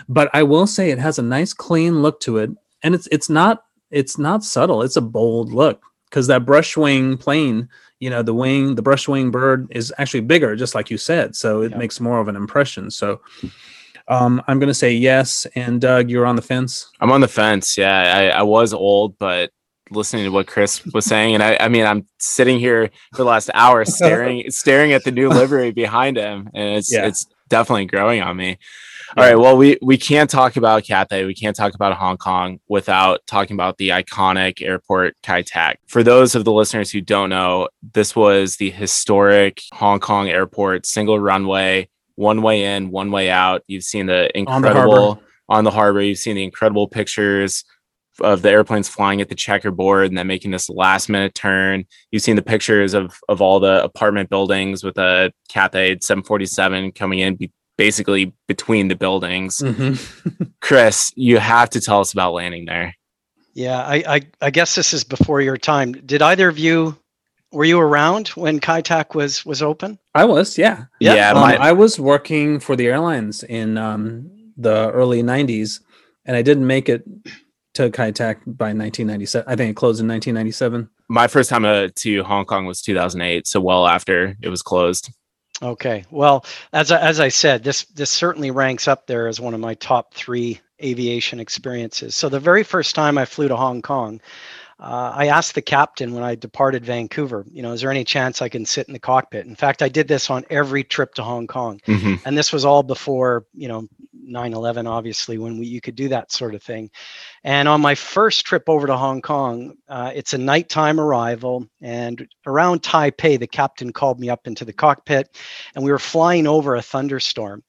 Speaker 2: But I will say it has a nice, clean look to it, and it's it's not it's not subtle. It's a bold look because that brush wing plane you know the wing the brush wing bird is actually bigger just like you said so it
Speaker 4: Yeah.
Speaker 2: makes more of an impression so um, i'm going to say yes and doug you're on the fence
Speaker 3: I'm on the fence. Yeah, I, I was old, but listening to what Chris was saying, and I, I mean, I'm sitting here for the last hour (laughs) staring, staring at the new livery behind him, and it's
Speaker 2: Yeah.
Speaker 3: it's definitely growing on me. All right. Well, we we can't talk about Cathay. We can't talk about Hong Kong without talking about the iconic airport Kai Tak. For those of the listeners who don't know, this was the historic Hong Kong airport, single runway, one way in, one way out. You've seen the incredible on the harbor. You've seen the incredible pictures of the airplanes flying at the checkerboard and then making this last minute turn. You've seen the pictures of of all the apartment buildings with a Cathay 747 coming in be- basically between the buildings.
Speaker 2: Mm-hmm. (laughs)
Speaker 3: Chris, you have to tell us about landing there.
Speaker 4: Yeah, I, I, I guess this is before your time. Did either of you were you around when Kai Tak was was open?
Speaker 2: I was, yeah.
Speaker 3: Yeah, yeah
Speaker 2: um,
Speaker 3: my,
Speaker 2: I was working for the airlines in um, the early 90s and I didn't make it to Kai Tak by 1997. I think it closed in 1997.
Speaker 3: My first time uh, to Hong Kong was 2008, so well after it was closed.
Speaker 4: Okay. Well, as I, as I said, this this certainly ranks up there as one of my top 3 aviation experiences. So the very first time I flew to Hong Kong, uh, I asked the captain when I departed Vancouver, you know, is there any chance I can sit in the cockpit? In fact, I did this on every trip to Hong Kong.
Speaker 3: Mm-hmm.
Speaker 4: And this was all before, you know, 9 11, obviously, when we, you could do that sort of thing. And on my first trip over to Hong Kong, uh, it's a nighttime arrival. And around Taipei, the captain called me up into the cockpit and we were flying over a thunderstorm.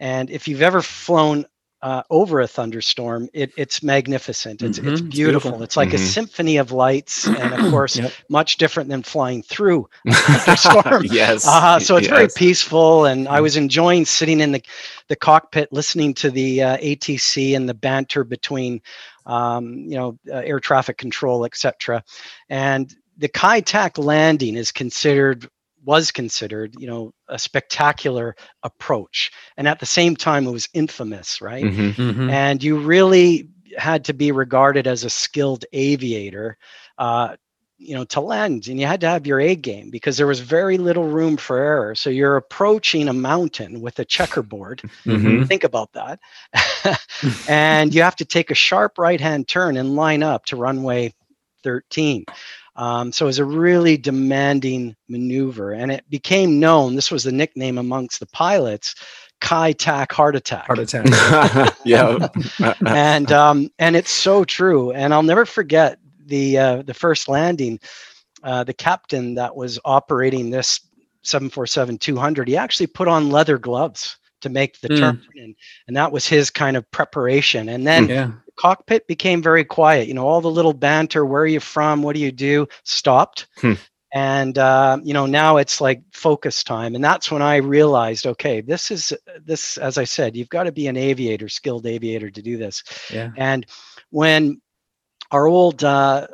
Speaker 4: And if you've ever flown uh, over a thunderstorm, it, it's magnificent. It's,
Speaker 2: Mhm,
Speaker 4: it's beautiful.
Speaker 2: beautiful.
Speaker 4: It's like a
Speaker 3: Mhm.
Speaker 4: symphony of lights, and of (clears throat) course,
Speaker 2: Yep.
Speaker 4: much different than flying through (laughs) a thunderstorm. (laughs)
Speaker 3: yes.
Speaker 4: Uh, so it's very peaceful, and I was enjoying sitting in the the cockpit, listening to the uh, ATC and the banter between, um, you know, uh, air traffic control, etc. And the Kai Tak landing is considered was considered, you know, a spectacular approach, and at the same time, it was infamous, right?
Speaker 3: Mhm.
Speaker 2: Mhm.
Speaker 4: and you really had to be regarded as a skilled aviator uh, you know to land and you had to have your a game because there was very little room for error so you're approaching a mountain with a checkerboard
Speaker 3: Mhm.
Speaker 4: think about that (laughs) and you have to take a sharp right hand turn and line up to runway 13 um, so it was a really demanding maneuver and it became known this was the nickname amongst the pilots kai tak heart attack
Speaker 2: Heart attack. (laughs)
Speaker 3: yeah. (laughs)
Speaker 4: and um, and it's so true. And I'll never forget the uh, the first landing. Uh, the captain that was operating this 747-200, he actually put on leather gloves to make the
Speaker 2: Mm.
Speaker 4: turn, and, and that was his kind of preparation. And then
Speaker 2: yeah.
Speaker 4: Cockpit became very quiet. You know, all the little banter, where are you from, what do you do, stopped.
Speaker 3: Hmm.
Speaker 4: And uh, you know now it's like focus time, and that's when I realized, okay, this is this. As I said, you've got to be an aviator, skilled aviator, to do this.
Speaker 2: Yeah.
Speaker 4: And when our old uh,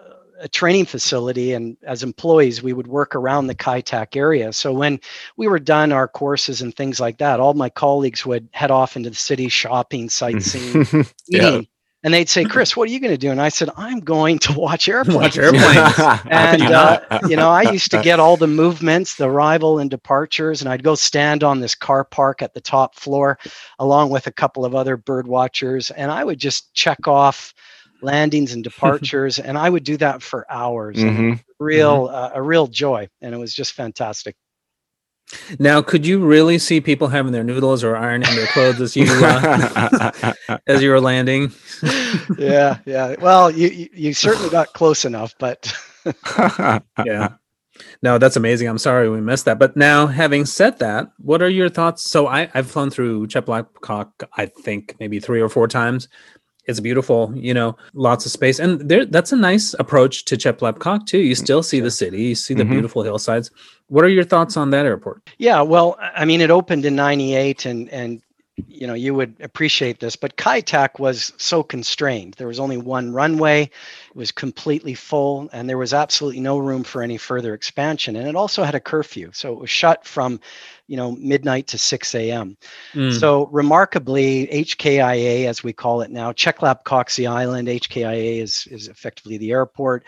Speaker 4: training facility and as employees, we would work around the Kai Tak area. So when we were done our courses and things like that, all my colleagues would head off into the city, shopping, sightseeing, (laughs)
Speaker 3: Yeah.
Speaker 4: eating. And they'd say, Chris, what are you going to do? And I said, I'm going to watch airplanes. (laughs)
Speaker 2: Watch airplanes. (laughs) (laughs)
Speaker 4: And,
Speaker 2: you
Speaker 4: uh, you know, I used to get all the movements, the arrival and departures, and I'd go stand on this car park at the top floor along with a couple of other bird watchers. And I would just check off landings and departures. and I would do that for hours.
Speaker 3: Mhm.
Speaker 4: Real, uh, a real joy. And it was just fantastic.
Speaker 2: Now, could you really see people having their noodles or ironing their clothes as you uh, (laughs) as you were landing? (laughs)
Speaker 4: yeah. Yeah. Well, you, you, you certainly got close enough, but (laughs)
Speaker 2: yeah. No, that's amazing. I'm sorry we missed that. But now, having said that, what are your thoughts? So I, I've flown through Chek Lap Kok, I think maybe three or four times. It's beautiful, you know, lots of space. And there that's a nice approach to Chek Lap Kok too. You still see the city, you see the
Speaker 3: Mhm.
Speaker 2: beautiful hillsides. What are your thoughts on that airport?
Speaker 4: Yeah, well, I mean, it opened in '98, and and you know you would appreciate this, but Kai Tak was so constrained. There was only one runway; it was completely full, and there was absolutely no room for any further expansion. And it also had a curfew, so it was shut from, you know, midnight to 6 a.m.
Speaker 2: Mm.
Speaker 4: So remarkably, HKIA, as we call it now, Chek Lap Kok Island, HKIA is, is effectively the airport.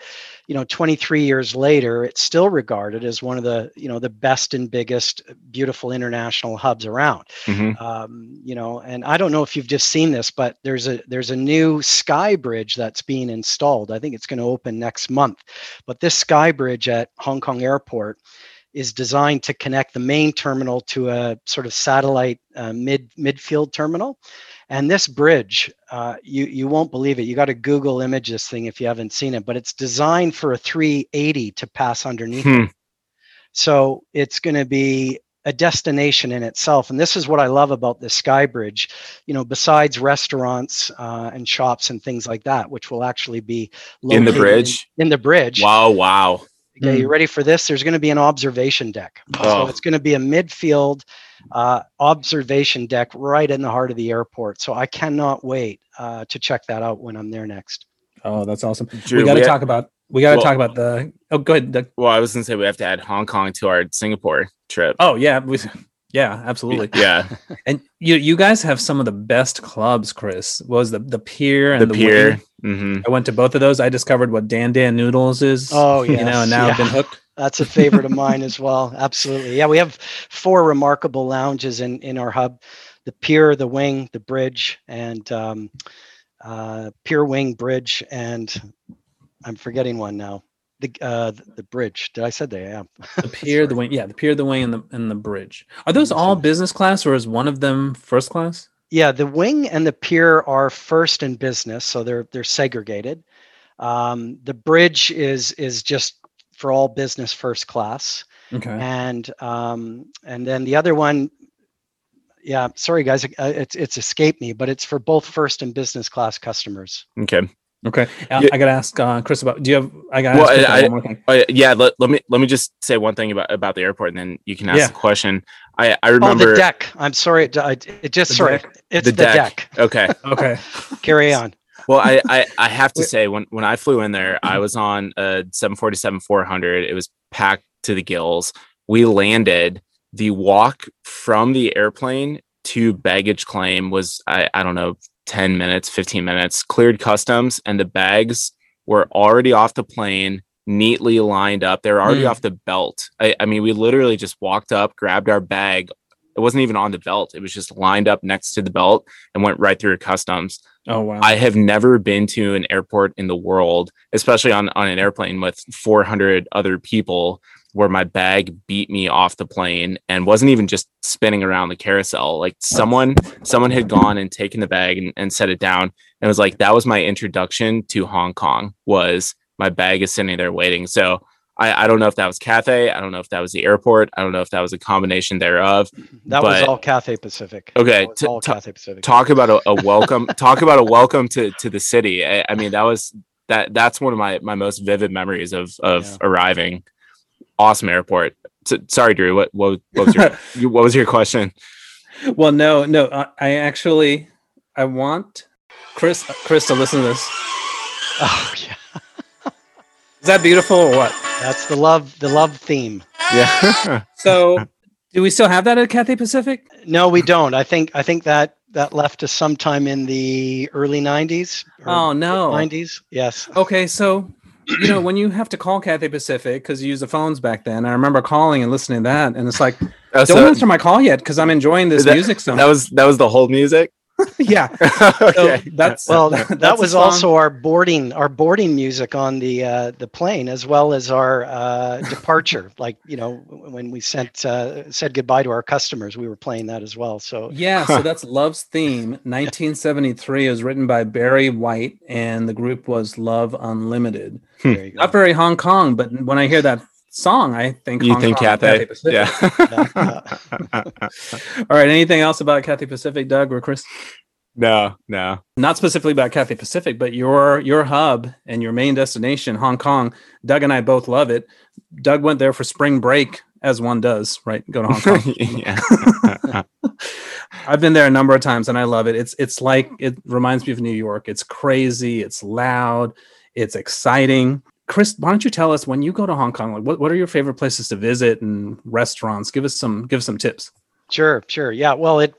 Speaker 4: You know, 23 years later, it's still regarded as one of the, you know, the best and biggest beautiful international hubs around.
Speaker 3: Mhm.
Speaker 4: Um, you know, and I don't know if you've just seen this, but there's a there's a new sky bridge that's being installed. I think it's going to open next month. But this sky bridge at Hong Kong Airport is designed to connect the main terminal to a sort of satellite uh, mid midfield terminal. And this bridge, uh, you you won't believe it. You got to Google image this thing if you haven't seen it, but it's designed for a 380 to pass underneath.
Speaker 3: Hmm.
Speaker 4: So it's going to be a destination in itself. And this is what I love about the Sky Bridge. You know, besides restaurants uh, and shops and things like that, which will actually be
Speaker 3: In the bridge?
Speaker 4: In, the bridge.
Speaker 3: Wow, wow.
Speaker 4: Okay, you ready for this? There's going to be an observation deck.
Speaker 3: Oh.
Speaker 4: So it's going to be a midfield uh, observation deck right in the heart of the airport. So I cannot wait uh, to check that out when I'm there next.
Speaker 2: Oh, that's awesome.
Speaker 3: Drew,
Speaker 2: we got to talk about. We got to
Speaker 3: Well-
Speaker 2: talk about the. Oh, go ahead. Doug.
Speaker 3: Well, I was gonna say we have to add Hong Kong to our Singapore trip.
Speaker 2: Oh yeah, we, yeah, absolutely.
Speaker 3: Yeah, (laughs)
Speaker 2: And you you guys have some of the best clubs, Chris. What was the the pier and
Speaker 3: the
Speaker 2: the,
Speaker 3: pier.
Speaker 2: Wing?
Speaker 3: hmm
Speaker 2: I went to both of those. I discovered what Dan Dan Noodles is.
Speaker 4: Oh, (laughs)
Speaker 2: you know, and now I've been hooked.
Speaker 4: That's a favorite of mine as well. (laughs) Absolutely. Yeah, we have four remarkable lounges in, in our hub the pier, the wing, the bridge, and um, uh, pier wing bridge. And I'm forgetting one now. The, uh, the bridge. Did I said that? (laughs) Yeah.
Speaker 2: The pier, the wing, yeah, the pier, the wing, and the and the bridge. Are those all business class, or is one of them first class?
Speaker 4: Yeah, the wing and the pier are first in business, so they're they're segregated. Um, the bridge is is just for all business first class,
Speaker 2: Okay.
Speaker 4: and um, and then the other one, yeah, sorry guys, it's it's escaped me, but it's for both first and business class customers.
Speaker 3: Okay.
Speaker 2: Okay. Uh,
Speaker 3: Yeah.
Speaker 2: I gotta ask uh, Chris about. Do you have? I gotta
Speaker 3: Well,
Speaker 2: ask Chris
Speaker 3: I-
Speaker 2: about one more thing.
Speaker 3: Oh, yeah, yeah, let, let me let me just say one thing about about the airport, and then you can ask
Speaker 2: Yeah.
Speaker 3: the question. I I
Speaker 4: Oh,
Speaker 3: remember.
Speaker 4: the deck. I'm sorry, it, it it just
Speaker 2: The
Speaker 4: sorry,
Speaker 2: deck.
Speaker 4: it's
Speaker 3: The
Speaker 4: the,
Speaker 3: deck.
Speaker 4: deck.
Speaker 3: Okay. (laughs)
Speaker 2: Okay.
Speaker 4: Carry on.
Speaker 3: Well, I, I I have to say when when I flew in there, I was on a 747 400. It was packed to the gills. We landed. The walk from the airplane to baggage claim was I I don't know 10 minutes, 15 minutes. Cleared customs, and the bags were already off the plane, neatly lined up. They were already
Speaker 2: Mm.
Speaker 3: off the belt. I, I mean, we literally just walked up, grabbed our bag. It wasn't even on the belt. It was just lined up next to the belt and went right through customs.
Speaker 2: Oh wow.
Speaker 3: I have never been to an airport in the world, especially on, on an airplane with 400 other people, where my bag beat me off the plane and wasn't even just spinning around the carousel. Like someone, someone had gone and taken the bag and, and set it down. And was like that was my introduction to Hong Kong. Was my bag is sitting there waiting. So I, I don't know if that was Cathay. I don't know if that was the airport. I don't know if that was a combination thereof.
Speaker 4: That was all Cathay Pacific.
Speaker 3: Okay, t-
Speaker 4: all
Speaker 3: t-
Speaker 4: Cathay Pacific.
Speaker 3: talk about a, a welcome (laughs) talk about a welcome to to the city I, I mean that was that that's one of my my most vivid memories of of
Speaker 4: Yeah.
Speaker 3: arriving awesome airport so, sorry drew what what, what was your (laughs) what was your question
Speaker 2: well, no, no. I, I actually, I want Chris, Chris to listen to this. (laughs)
Speaker 4: Oh yeah,
Speaker 2: Is that beautiful or what?
Speaker 4: that's the love the love theme.
Speaker 3: yeah (laughs)
Speaker 2: So, do we still have that at Cathay Pacific?
Speaker 4: No, we don't. I think I think that that left us sometime in the early '90s.
Speaker 2: Oh no.
Speaker 4: '90s. Yes.
Speaker 2: Okay, so you know when you have to call Cathay Pacific because you use the phones back then. I remember calling and listening to that, and it's like,
Speaker 3: Uh,
Speaker 2: don't
Speaker 3: so
Speaker 2: answer my call yet because I'm enjoying this
Speaker 3: That-
Speaker 2: music so
Speaker 3: that was that was the whole music (laughs)
Speaker 2: yeah. (laughs)
Speaker 3: okay
Speaker 2: So that's
Speaker 4: Well, (laughs)
Speaker 2: that-
Speaker 4: that,
Speaker 2: that's a
Speaker 4: was also our boarding our boarding music on the uh, the plane, as well as our uh, departure. like you know, when we sent uh, said goodbye to our customers, we were playing that as well. So
Speaker 2: Yeah, so that's Love's Theme. 1973 is written by Barry White, and the group was Love Unlimited.
Speaker 4: there you go.
Speaker 2: Not very Hong Kong, but when I hear that song, I think
Speaker 3: you
Speaker 2: Hong
Speaker 3: think
Speaker 2: Kong,
Speaker 3: Cathay,
Speaker 2: Pacific.
Speaker 3: yeah (laughs) (laughs)
Speaker 2: All right. Anything else about Cathay Pacific, Doug or Chris?
Speaker 3: no no
Speaker 2: Not specifically about Cathay Pacific, but your your hub and your main destination, Hong Kong. Doug and I both love it. Doug went there for spring break, as one does, right? Go to Hong Kong. (laughs)
Speaker 3: yeah
Speaker 2: I've been there a number of times and I love it. It's it's like it reminds me of New York. It's crazy, it's loud, it's exciting. Chris, why don't you tell us when you go to Hong Kong, like what, what are your favorite places to visit and restaurants? Give us some give us some tips.
Speaker 4: Sure, sure. Yeah, well, it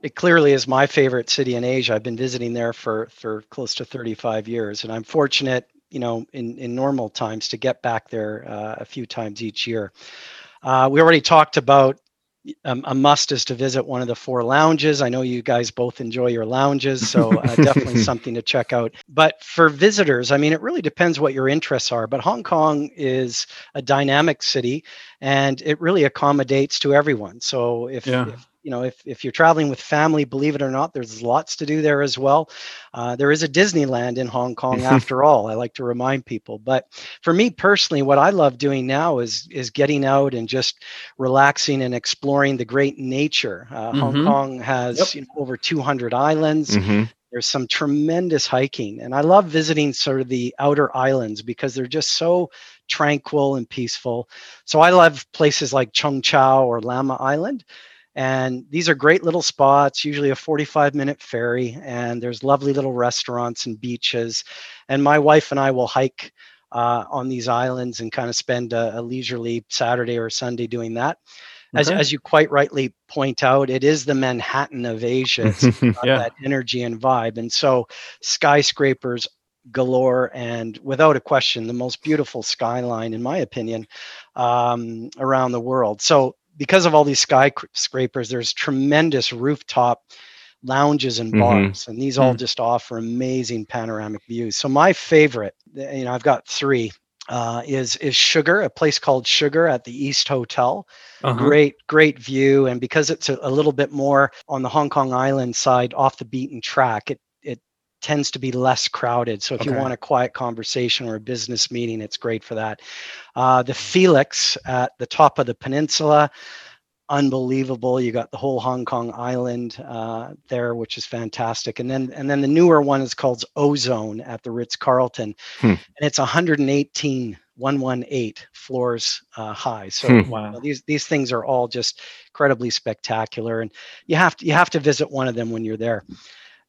Speaker 4: it clearly is my favorite city in Asia. I've been visiting there for for close to 35 years, and I'm fortunate, you know, in in normal times to get back there uh, a few times each year. Uh, we already talked about um, a must is to visit one of the four lounges. I know you guys both enjoy your lounges, so uh, (laughs) definitely something to check out. But for visitors, I mean, it really depends what your interests are. But Hong Kong is a dynamic city, and it really accommodates to everyone. So if,
Speaker 2: Yeah.
Speaker 4: if you know if, if you're traveling with family believe it or not there's lots to do there as well uh, there is a disneyland in hong kong (laughs) after all i like to remind people but for me personally what i love doing now is is getting out and just relaxing and exploring the great nature uh, hong
Speaker 2: Mhm.
Speaker 4: kong has
Speaker 2: Yep.
Speaker 4: you know, over 200 islands
Speaker 3: Mhm.
Speaker 4: there's some tremendous hiking and i love visiting sort of the outer islands because they're just so tranquil and peaceful so i love places like cheung chau or lamma island and these are great little spots usually a 45 minute ferry and there's lovely little restaurants and beaches and my wife and i will hike uh, on these islands and kind of spend a, a leisurely saturday or sunday doing that as,
Speaker 2: Okay.
Speaker 4: as you quite rightly point out it is the manhattan of asia (laughs)
Speaker 2: Yeah.
Speaker 4: that energy and vibe. And so skyscrapers galore and without a question the most beautiful skyline in my opinion um, around the world so because of all these skyscrapers there's tremendous rooftop lounges and
Speaker 3: Mhm.
Speaker 4: bars and these all
Speaker 2: Mm.
Speaker 4: just offer amazing panoramic views so my favorite you know i've got three uh, is is sugar a place called sugar at the east hotel
Speaker 2: Uh-huh.
Speaker 4: great great view and because it's a, a little bit more on the hong kong island side off the beaten track it tends to be less crowded. So if you want a quiet conversation or a business meeting it's great for that. Uh, the felix at the top of the peninsula unbelievable. You got the whole hong kong island uh, there which is fantastic. And then and then the newer one is called ozone at the ritz carlton
Speaker 3: Hmm.
Speaker 4: and it's 118 118 floors uh, high. So
Speaker 3: Hmm.
Speaker 4: you
Speaker 2: Wow.
Speaker 4: know, these these things are all just incredibly spectacular. And you have to you have to visit one of them when you're there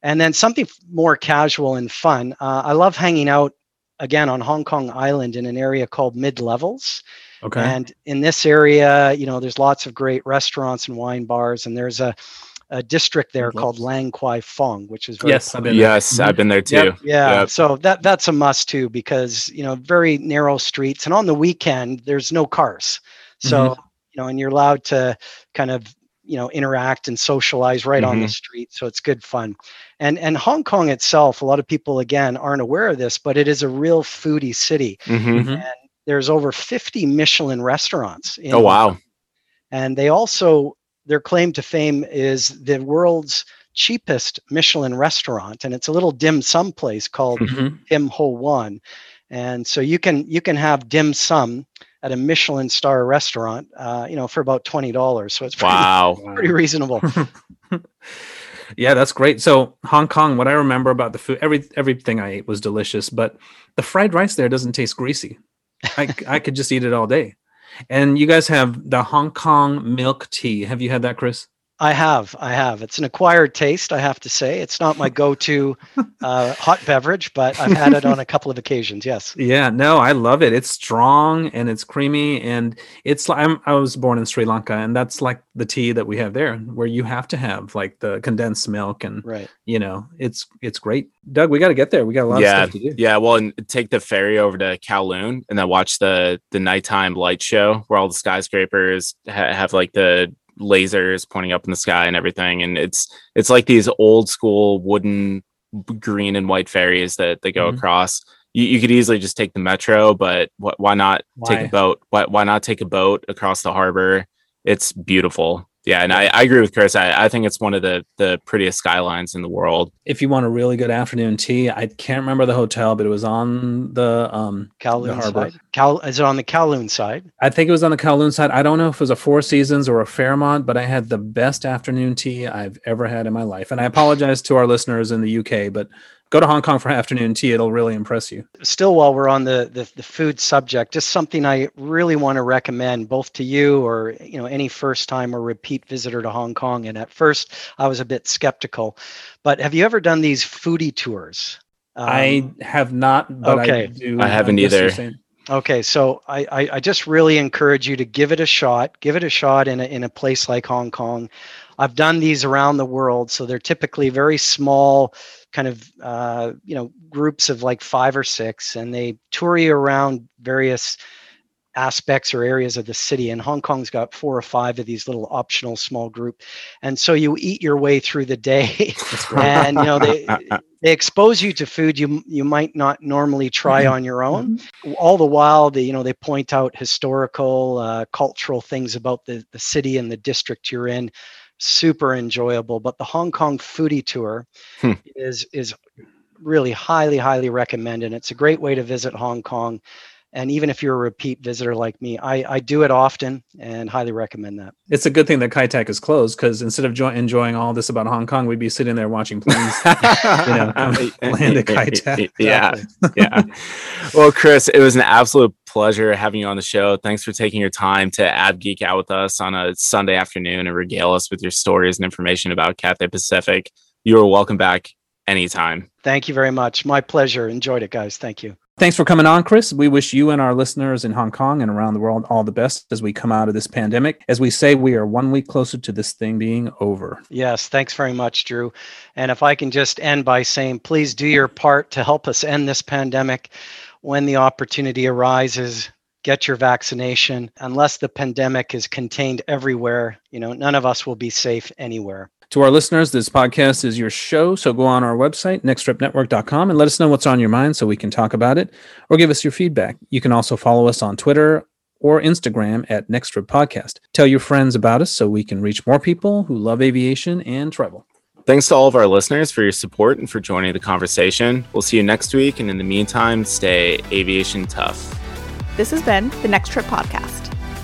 Speaker 4: and then something more casual and fun uh, i love hanging out again on hong kong island in an area called mid levels
Speaker 2: Okay.
Speaker 4: and in this area you know there's lots of great restaurants and wine bars and there's a, a district there called lan kwai fong which is very
Speaker 2: yes, I've been there.
Speaker 3: Yes. I've been there too.
Speaker 2: Yep.
Speaker 4: yeah,
Speaker 3: Yep.
Speaker 4: so that that's a must too because you know very narrow streets and on the weekend there's no cars. So,
Speaker 2: Mm-hmm.
Speaker 4: you know, and you're allowed to kind of, you know, interact and socialize right on the
Speaker 3: Mhm.
Speaker 4: street, so it's good fun. And and Hong Kong itself, a lot of people again aren't aware of this, but it is a real foodie city.
Speaker 3: Mhm.
Speaker 2: Mhm.
Speaker 4: There's over 50 Michelin restaurants in
Speaker 3: Oh wow.
Speaker 4: and they also their claim to fame is the world's cheapest Michelin restaurant, and it's a little dim sum place called
Speaker 2: Mhm.
Speaker 4: Tim Ho Wan, and so you can you can have dim sum at a Michelin star restaurant, uh, you know, for about twenty dollars. So it's pretty,
Speaker 3: Wow. (laughs)
Speaker 4: pretty reasonable. (laughs)
Speaker 2: Yeah, that's great. So Hong Kong, what I remember about the food, every everything I ate was delicious, but the fried rice there doesn't taste greasy. I I could just eat it all day. And you guys have the Hong Kong milk tea. Have you had that, Chris?
Speaker 4: I have, I have. It's an acquired taste, I have to say. It's not my go-to (laughs) uh, hot beverage, but I've had it on a couple of occasions. Yes. (laughs)
Speaker 2: Yeah, no, I love it. It's strong and it's creamy and it's like I'm, I was born in Sri Lanka and that's like the tea that we have there where you have to have like the condensed milk and
Speaker 4: Right.
Speaker 2: you know, it's it's great. Doug, we got to get there. We got a lot
Speaker 3: yeah,
Speaker 2: of stuff to do.
Speaker 3: yeah. Well, and take the ferry over to Kowloon and then watch the the nighttime light show where all the skyscrapers ha- have like the lasers pointing up in the sky and everything. And it's it's like these old school wooden green and white ferries that they go
Speaker 2: Mhm.
Speaker 3: across. You, you could easily just take the metro, but wh- why not take a boat? Why, why not take a boat across the harbor? It's beautiful. Yeah, and I, I agree with Chris. I, I think it's one of the the prettiest skylines in the world.
Speaker 2: If you want a really good afternoon tea, I can't remember the hotel, but it was on the um
Speaker 4: Kowloon
Speaker 2: harbor.
Speaker 4: side. Cal- is it on the Kowloon side?
Speaker 2: I think it was on the Kowloon side. I don't know if it was a Four Seasons or a Fairmont, but I had the best afternoon tea I've ever had in my life. And I apologize to our listeners in the UK, but go to Hong Kong for afternoon tea. It'll really impress you.
Speaker 4: still while we're on the, the the food subject just something i really want to recommend both to you or you know any first time or repeat visitor to hong kong and at first i was a bit skeptical but have you ever done these foodie tours Um,
Speaker 2: I have not, but I
Speaker 4: okay.
Speaker 2: do.
Speaker 3: I haven't
Speaker 2: guess you're
Speaker 3: either.
Speaker 4: Okay, so I, I, I just really encourage you to give it a shot. Give it a shot in a, in a place like Hong Kong. I've done these around the world, so they're typically very small, kind of uh, you know groups of like five or six, and they tour you around various aspects or areas of the city. And hong kong's got four or five of these little optional small group. And so you eat your way through the day. (laughs) And you know they (laughs) they expose you to food you you might not normally try mm-hmm. on your own. Mm-hmm. all the while they you know they point out historical uh, cultural things about the the city and the district you're in super enjoyable but the hong kong foodie tour hmm. is is really highly highly recommended it's a great way to visit hong kong and even if you're a repeat visitor like me, I, I do it often and highly recommend that.
Speaker 2: It's a good thing that Kai Tak is closed because instead of jo- enjoying all this about Hong Kong, we'd be sitting there watching planes, (laughs) you know, (laughs) land at Kai (laughs) Tak.
Speaker 3: Yeah, yeah. Well, Chris, it was an absolute pleasure having you on the show. Thanks for taking your time to add geek out with us on a Sunday afternoon and regale us with your stories and information about Cathay Pacific. You are welcome back anytime.
Speaker 4: Thank you very much. My pleasure. Enjoyed it, guys. Thank you.
Speaker 2: Thanks for coming on, Chris. We wish you and our listeners in Hong Kong and around the world all the best as we come out of this pandemic. As we say, we are one week closer to this thing being over.
Speaker 4: Yes, thanks very much, Drew. And if I can just end by saying, please do your part to help us end this pandemic when the opportunity arises. Get your vaccination. Unless the pandemic is contained everywhere, you know, none of us will be safe anywhere.
Speaker 2: To our listeners, this podcast is your show. So go on our website, nexttripnetwork.com, and let us know what's on your mind so we can talk about it or give us your feedback. You can also follow us on Twitter or Instagram at nexttrip Podcast. Tell your friends about us so we can reach more people who love aviation and travel.
Speaker 3: Thanks to all of our listeners for your support and for joining the conversation. We'll see you next week. And in the meantime, stay aviation tough.
Speaker 1: This has been the Next Trip Podcast.